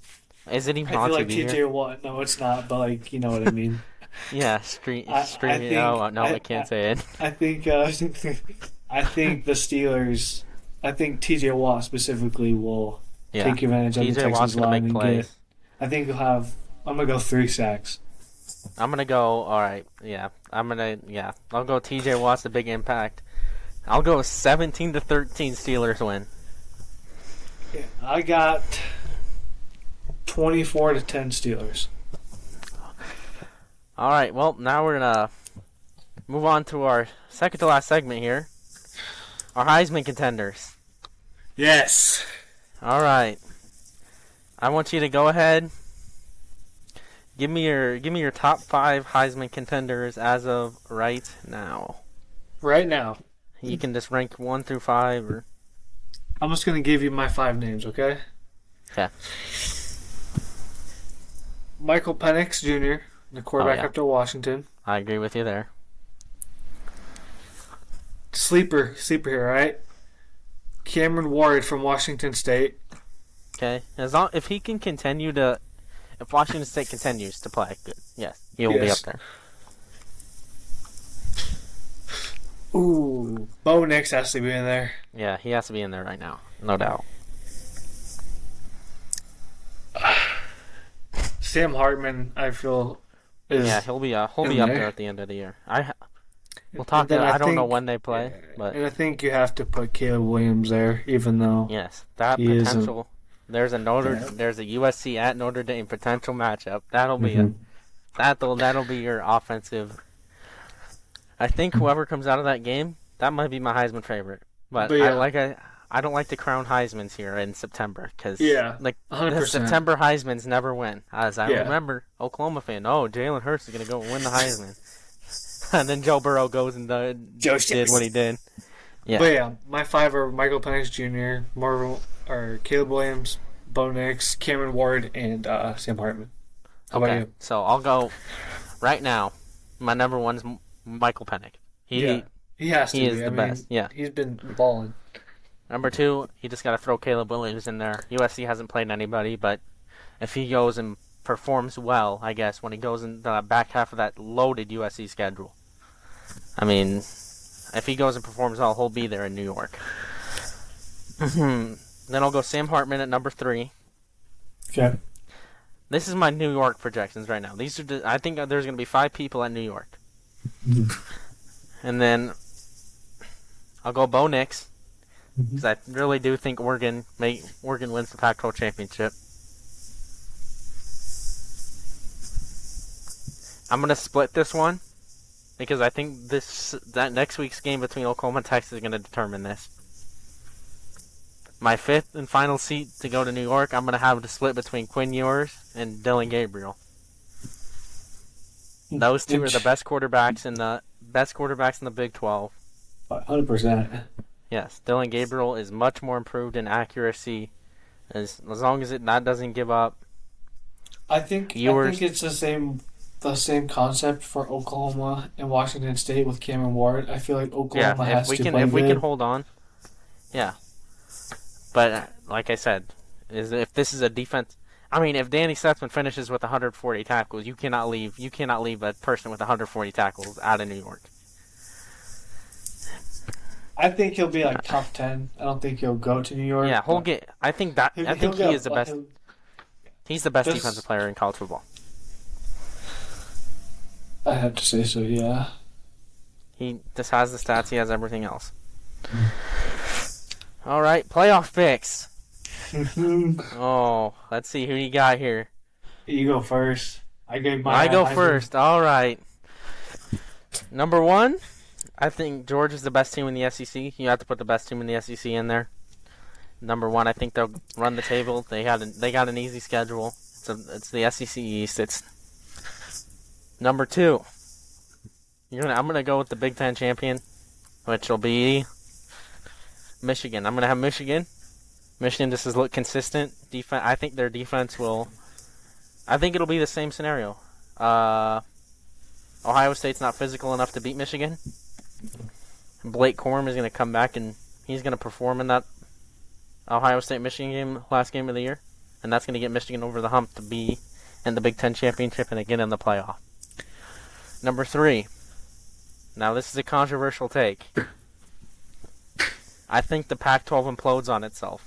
Is it even I feel like TJ Watt. No, it's not. But like, you know what I mean. [laughs] [laughs] Yeah, stream, I- I think- oh, no, I, I- can't say it. I think. Uh, [laughs] I think the Steelers. I think TJ Watt specifically will Yeah. take advantage of the Texans Watt's going to line and plays. get. I think he'll have. I'm gonna go three sacks. I'm gonna go. All right, yeah. I'm gonna. Yeah, I'll go. T.J. Watt's a big impact. I'll go 17 to 13 Steelers win. I got 24 to 10 Steelers. All right. Well, now we're gonna move on to our second to last segment here. Our Heisman contenders. Yes. All right. I want you to go ahead. Give me your give me your top five Heisman contenders as of right now. Right now, You can just rank one through five, or I'm just gonna give you my five names. Okay. Okay. Michael Penix Jr., the oh, quarterback yeah. after Washington. I agree with you there. Sleeper, sleeper here, right? Cameron Ward from Washington State. Okay, as long if he can continue to, if Washington State continues to play, good. Yes, he will be up there. Ooh, Bo Nix has to be in there. Yeah, he has to be in there right now, no doubt. [sighs] Sam Hartman, I feel, is Yeah, he'll be uh, he'll be up there. there at the end of the year. I we'll talk. Then I, I don't know when they play, but and I think you have to put Caleb Williams there, even though yes, that He is a- potential. There's a Notre, Yeah. there's a USC at Notre Dame potential matchup. That'll be Mhm. a, that'll that'll be your offensive. I think whoever comes out of that game, that might be my Heisman favorite. But, But I like I, I don't like to crown Heisman's here in September because Yeah, like 100%. the September Heisman's never win. As I Yeah. remember, Oklahoma fan, oh Jalen Hurts is gonna go win the Heisman, [laughs] and then Joe Burrow goes and uh, Joe did what he did. Yeah. But yeah, my five are Michael Penix Jr., Marvel, or Caleb Williams, Bo Nix, Cameron Ward, and uh, Sam Hartman. How about Okay, you? so I'll go right now. My number one is Michael Penix. He Yeah. He has to. he be. is I the mean, best. Yeah. he's been balling. Number two, you just got to throw Caleb Williams in there. USC hasn't played anybody, but if he goes and performs well, I guess when he goes in the back half of that loaded USC schedule, I mean, if he goes and performs well, he'll be there in New York. [clears throat] then I'll go Sam Hartman at number three. Okay. This is my New York projections right now. These are the, I think there's going to be five people at New York. Mm-hmm. And then I'll go Bo Nix Mm-hmm. because I really do think Oregon may Oregon wins the Pac-12 championship. I'm gonna split this one because I think this that next week's game between Oklahoma and Texas is gonna determine this. My fifth and final seat to go to New York, I'm gonna have to split between Quinn Ewers and Dillon Gabriel. Those two are the best quarterbacks in the best quarterbacks in the Big 12. Hundred percent. Yes, Dillon Gabriel is much more improved in accuracy, as as long as it that doesn't give up. I think I think it's the same the same concept for Oklahoma and Washington State with Cameron Ward. I feel like Yeah, Oklahoma if has we to can play if we can hold on, yeah. But uh, like I said, is if this is a defense, I mean, if Danny Stutsman finishes with 140 tackles, you cannot leave. You cannot leave a person with 140 tackles out of New York. I think he'll be like top ten. I don't think he'll go to New York. Yeah, he'll get. I think that. I think he is the best. He's the best This- defensive player in college football. I have to say so. Yeah. He just has the stats. He has everything else. All right, playoff picks. [laughs] Oh, let's see who you got here. you go first. I gave my. I go first. All right. Number one, I think Georgia's the best team in the SEC. You have to put the best team in the SEC in there. Number one, I think they'll run the table. They had they got an easy schedule. It's, a, it's the SEC East. It's number two. You're gonna I'm gonna go with the Big Ten champion, which will be Michigan. I'm gonna have Michigan. Michigan just has looked consistent. Defense. I think their defense will. I think it'll be the same scenario. Uh, Ohio State's not physical enough to beat Michigan. Blake Corum is going to come back and he's going to perform in that Ohio State Michigan game, last game of the year, and that's going to get Michigan over the hump to be in the Big Ten championship and again in the playoff. Number three. Now this is a controversial take. I think the Pac-12 implodes on itself.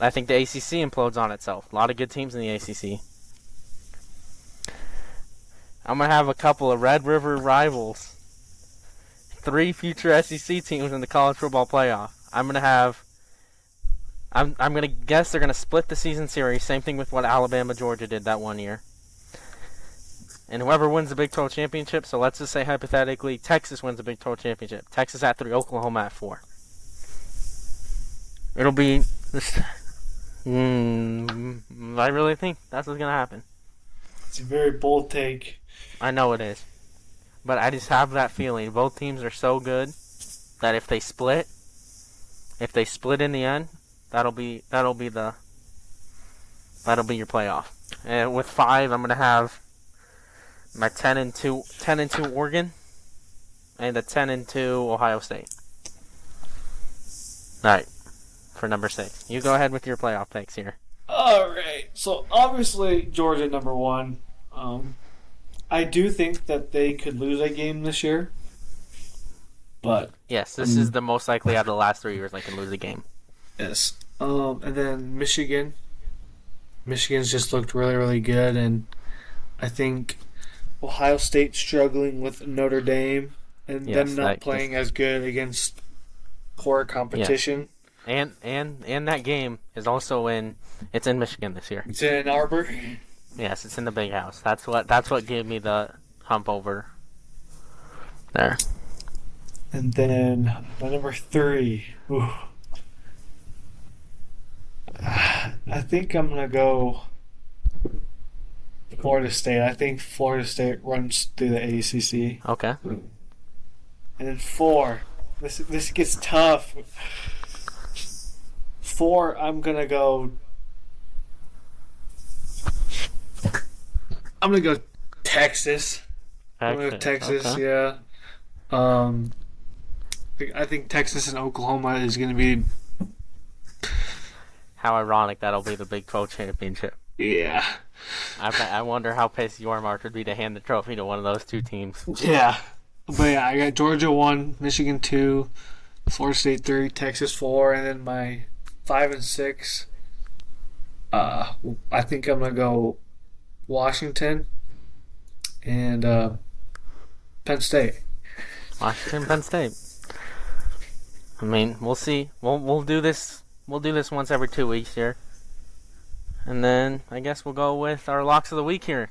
I think the ACC implodes on itself. A lot of good teams in the ACC. I'm gonna have a couple of Red River rivals. Three future SEC teams in the college football playoff. I'm gonna have. I'm I'm gonna guess they're gonna split the season series. Same thing with what Alabama Georgia did that one year. And whoever wins the Big 12 championship, so let's just say hypothetically, Texas wins the Big 12 championship. Texas at three, Oklahoma at four. It'll be this. [laughs] Mm, I really think that's what's gonna happen. It's a very bold take. I know it is. But I just have that feeling. Both teams are so good that if they split, if they split in the end, that'll be that'll be the that'll be your playoff. And with five, I'm gonna have my ten and two, 10 and two Oregon, and a ten and two Ohio State. All right, for number six. You go ahead with your playoff picks here. All right. So obviously Georgia number one. Um, I do think that they could lose a game this year, but Yes, this is the most likely out of the last three years I can lose a game. yes. Um, and then Michigan. Michigan's just looked really, really good, and I think Ohio State struggling with Notre Dame and Yes, them not that- playing as good against poor competition. And and and that game is also in it's in Michigan this year. It's in Ann Arbor. Yes, it's in the big house. That's what that's what gave me the hump over there. And then my number three. ooh. I think I'm gonna go Florida State. I think Florida State runs through the ACC. Okay. And then four. This this gets tough. Four. I'm gonna go. I'm gonna go Texas. I'm gonna go Texas. Okay. Yeah. Um. I think Texas and Oklahoma is gonna be. How ironic that'll be the Big 12 championship. Yeah. I I wonder how pissed Yormark would be to hand the trophy to one of those two teams. Yeah. But yeah, I got Georgia one, Michigan two, Florida State three, Texas four, and then my five and six. Uh, I think I'm gonna go Washington and uh, Penn State. Washington, Penn State. I mean, we'll see. We'll we'll do this. We'll do this once every two weeks here, and then I guess we'll go with our locks of the week here.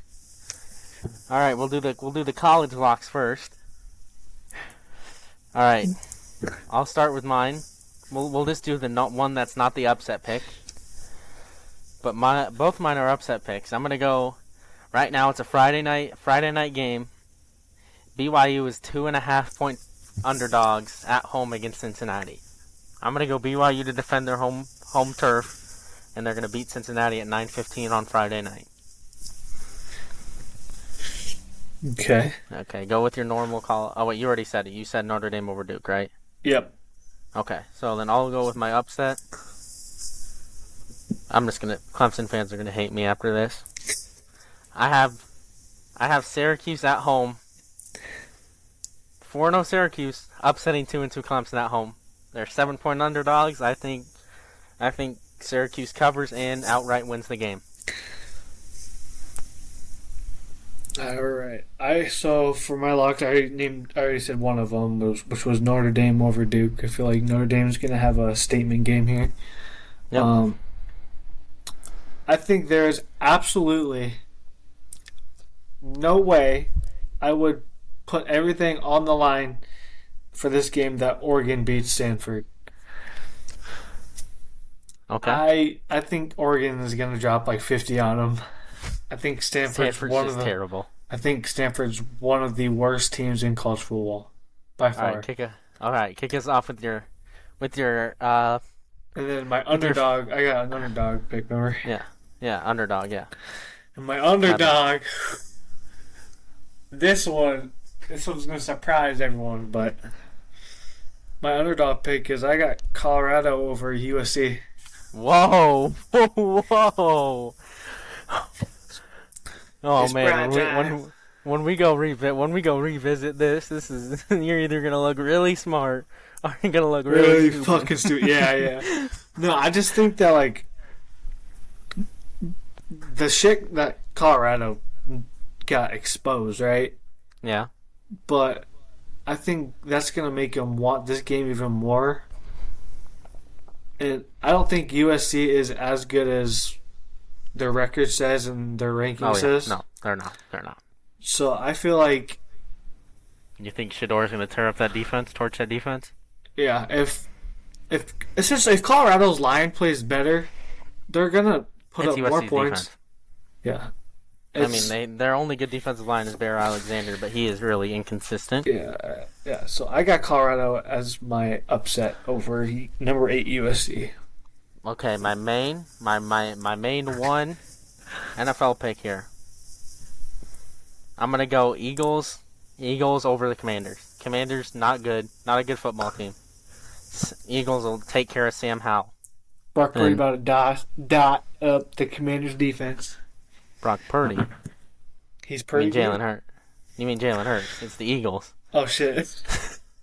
All right, we'll do the we'll do the college locks first. All right, I'll start with mine. We'll we'll just do the not one that's not the upset pick. But my both mine are upset picks. I'm gonna go. Right now, it's a Friday night Friday night game. BYU is two and a half point underdogs at home against Cincinnati. I'm gonna go BYU to defend their home home turf, and they're gonna beat Cincinnati at 9:15 on Friday night. Okay. Okay, go with your normal call. Oh wait, you already said it. You said Notre Dame over Duke, right? Yep. Okay, so then I'll go with my upset. I'm just gonna. Clemson fans are gonna hate me after this. I have, I have Syracuse at home. Four 0 Syracuse upsetting two and two Clemson at home. They're seven point underdogs. I think, I think Syracuse covers and outright wins the game. All right. I so for my lock, I named. I already said one of them, which, which was Notre Dame over Duke. I feel like Notre Dame's gonna have a statement game here. Yep. Um, I think there's absolutely no way I would put everything on the line for this game that Oregon beats Stanford. Okay. I I think Oregon is gonna drop like 50 on them. I think Stanford's, Stanford's one of the. terrible. I think Stanford's one of the worst teams in college football by far. right, kick a, All right, kick us off with your, with your uh and then my your- underdog, I got an underdog pick, remember? Yeah. Yeah underdog yeah. And my underdog, [laughs] this one, this one's gonna surprise everyone, but my underdog pick is I got Colorado over USC. Whoa, [laughs] whoa. whoa! Oh It's man, when we, when when we go revisit when we go revisit this, this is [laughs] you're either gonna look really smart or you're gonna look really, Really stupid. fucking stupid. Yeah, yeah. [laughs] No, I just think that like the shit that Colorado got exposed, right? Yeah, but I think that's gonna make them want this game even more. And I don't think USC is as good as their record says and their ranking oh yeah, says. no, they're not, they're not. So I feel like, You think Shedeur's gonna tear up that defense, torch that defense? yeah, if if essentially if Colorado's line plays better, they're gonna put It's up more points. defense. Yeah, I mean, they their only good defensive line is Bear Alexander, but he is really inconsistent. yeah, yeah. So I got Colorado as my upset over number eight USC. Okay, my main, my my my main one NFL pick here. I'm gonna go Eagles. Eagles over the Commanders. Commanders not good, not a good football team. Eagles will take care of Sam Howell. And- about to dot dot up the Commanders' defense. Brock Purdy. [laughs] You He's pretty mean Jalen. Hurt? You mean Jalen Hurts? It's the Eagles. Oh shit!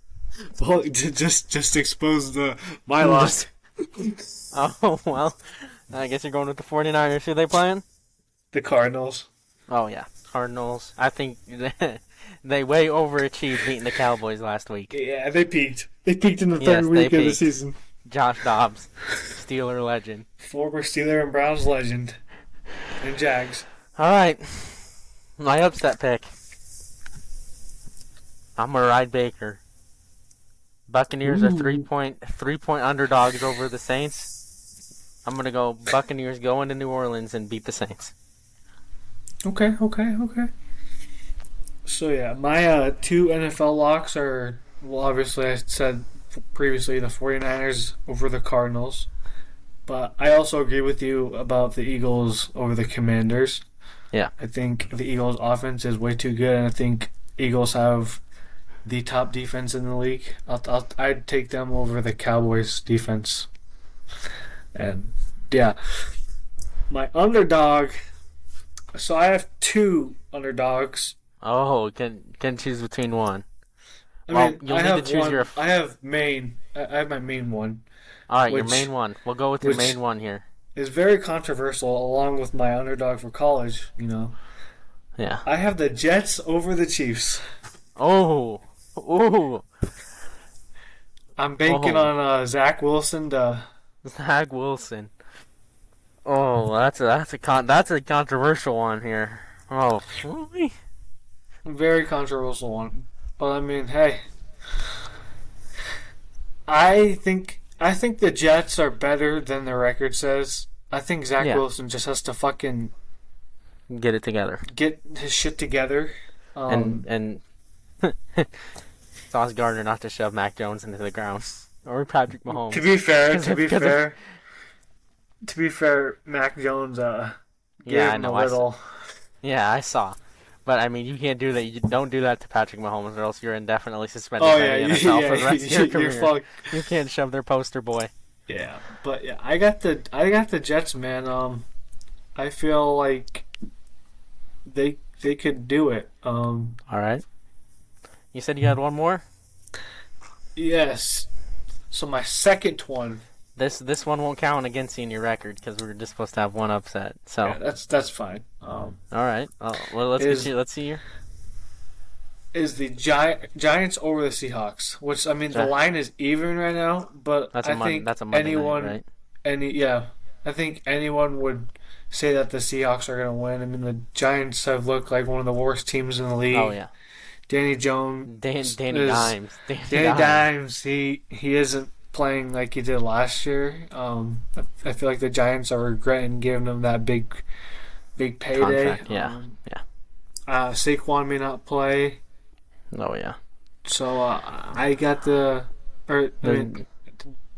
[laughs] well, just just expose the my loss. [laughs] Oh well, I guess you're going with the 49ers. Who they playing? The Cardinals. Oh yeah, Cardinals. I think they way overachieved beating the Cowboys last week. Yeah, they peaked. They peaked in the Yes, third week of the season. Josh Dobbs, Steeler legend. Former Steeler and Browns legend, and Jags. All right, my upset pick. I'm gonna ride Baker. Buccaneers are three point three point underdogs over the Saints. I'm gonna go Buccaneers go into New Orleans and beat the Saints. Okay, okay, okay. So yeah, my uh, two NFL locks are well, obviously I said previously the 49ers over the Cardinals, but I also agree with you about the Eagles over the Commanders. Yeah. I think the Eagles' offense is way too good, and I think Eagles have the top defense in the league. I'll, I'll, I'd take them over the Cowboys' defense. And yeah, my underdog. So I have two underdogs. Oh, can can choose between one. I Well, mean, you'll I need to have choose one. your- I have main. I have my main one. All right, your main one. We'll go with your which- main one here. It's very controversial, along with my underdog for college. You know, Yeah. I have the Jets over the Chiefs. Oh, ooh, I'm banking Oh. on uh, Zach Wilson to Zach Wilson. Oh, that's a that's a con that's a controversial one here. Oh, really? Very controversial one. But I mean, hey. I think I think the Jets are better than the record says. I think Zach Yeah. Wilson just has to fucking get it together. get his shit together. Um, and and [laughs] Sauce Gardner not to shove Mac Jones into the ground [laughs] or Patrick Mahomes. to be fair, to be [laughs] fair, to be fair, Mac Jones uh yeah, I know. a I little. yeah, I saw. But I mean, you can't do that. You don't do that to Patrick Mahomes, or else you're indefinitely suspended Oh by yeah, the you, NFL [laughs] yeah, for the rest of your you, you're career. fucked. You can't shove their poster boy. Yeah, but yeah, I got the I got the Jets, man. Um, I feel like they they could do it. Um, All right. You said you had one more. yes. So my second one, This this one won't count against you in your record because we are just supposed to have one upset. So yeah, that's that's fine. Um, all right. Well, let's Is- you. Let's see your. is the Gi- Giants over the Seahawks? Which I mean, the line is even right now, but That's I a Mon- think that's a Monday anyone, night, right? any yeah, I think anyone would say that the Seahawks are going to win. I mean, the Giants have looked like one of the worst teams in the league. Oh yeah. Danny Jones, Dan, Danny is- Dimes. [laughs] Danny, Danny Dimes. Dimes, he he isn't playing like he did last year. Um, I, I feel like the Giants are regretting giving him that big, big payday. Contract, yeah, Um, yeah. Uh, Saquon may not play, Oh yeah. so uh, I got the. Or I mean,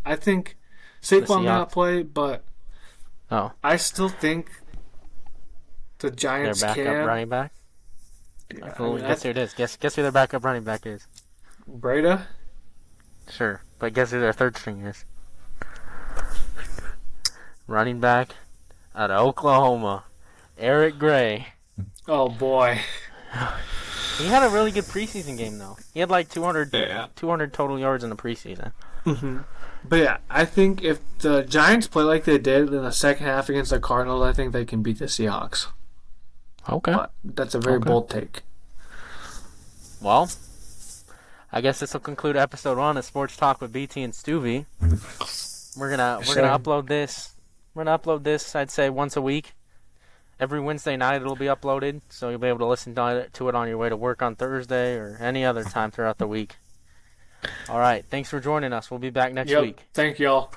I think Saquon may not play, but Oh, I still think the their Giants backup can. running back. Yeah, I mean, guess who it is? Guess guess who their backup running back is? Breida. Sure, but guess who their third string is? Running back out of Oklahoma, Eric Gray. Oh boy. He had a really good preseason game though. He had like 200, Yeah. 200 total yards in the preseason. hmm But yeah, I think if the Giants play like they did in the second half against the Cardinals, I think they can beat the Seahawks. Okay. But that's a very Okay. bold take. Well, I guess this will conclude episode one of Sports Talk with BT and Stueve. We're gonna we're gonna upload this. We're gonna upload this. I'd say once a week. Every Wednesday night it'll be uploaded, so you'll be able to listen to it, to it on your way to work on Thursday or any other time throughout the week. All right, thanks for joining us. We'll be back next Yep. week. Thank y'all.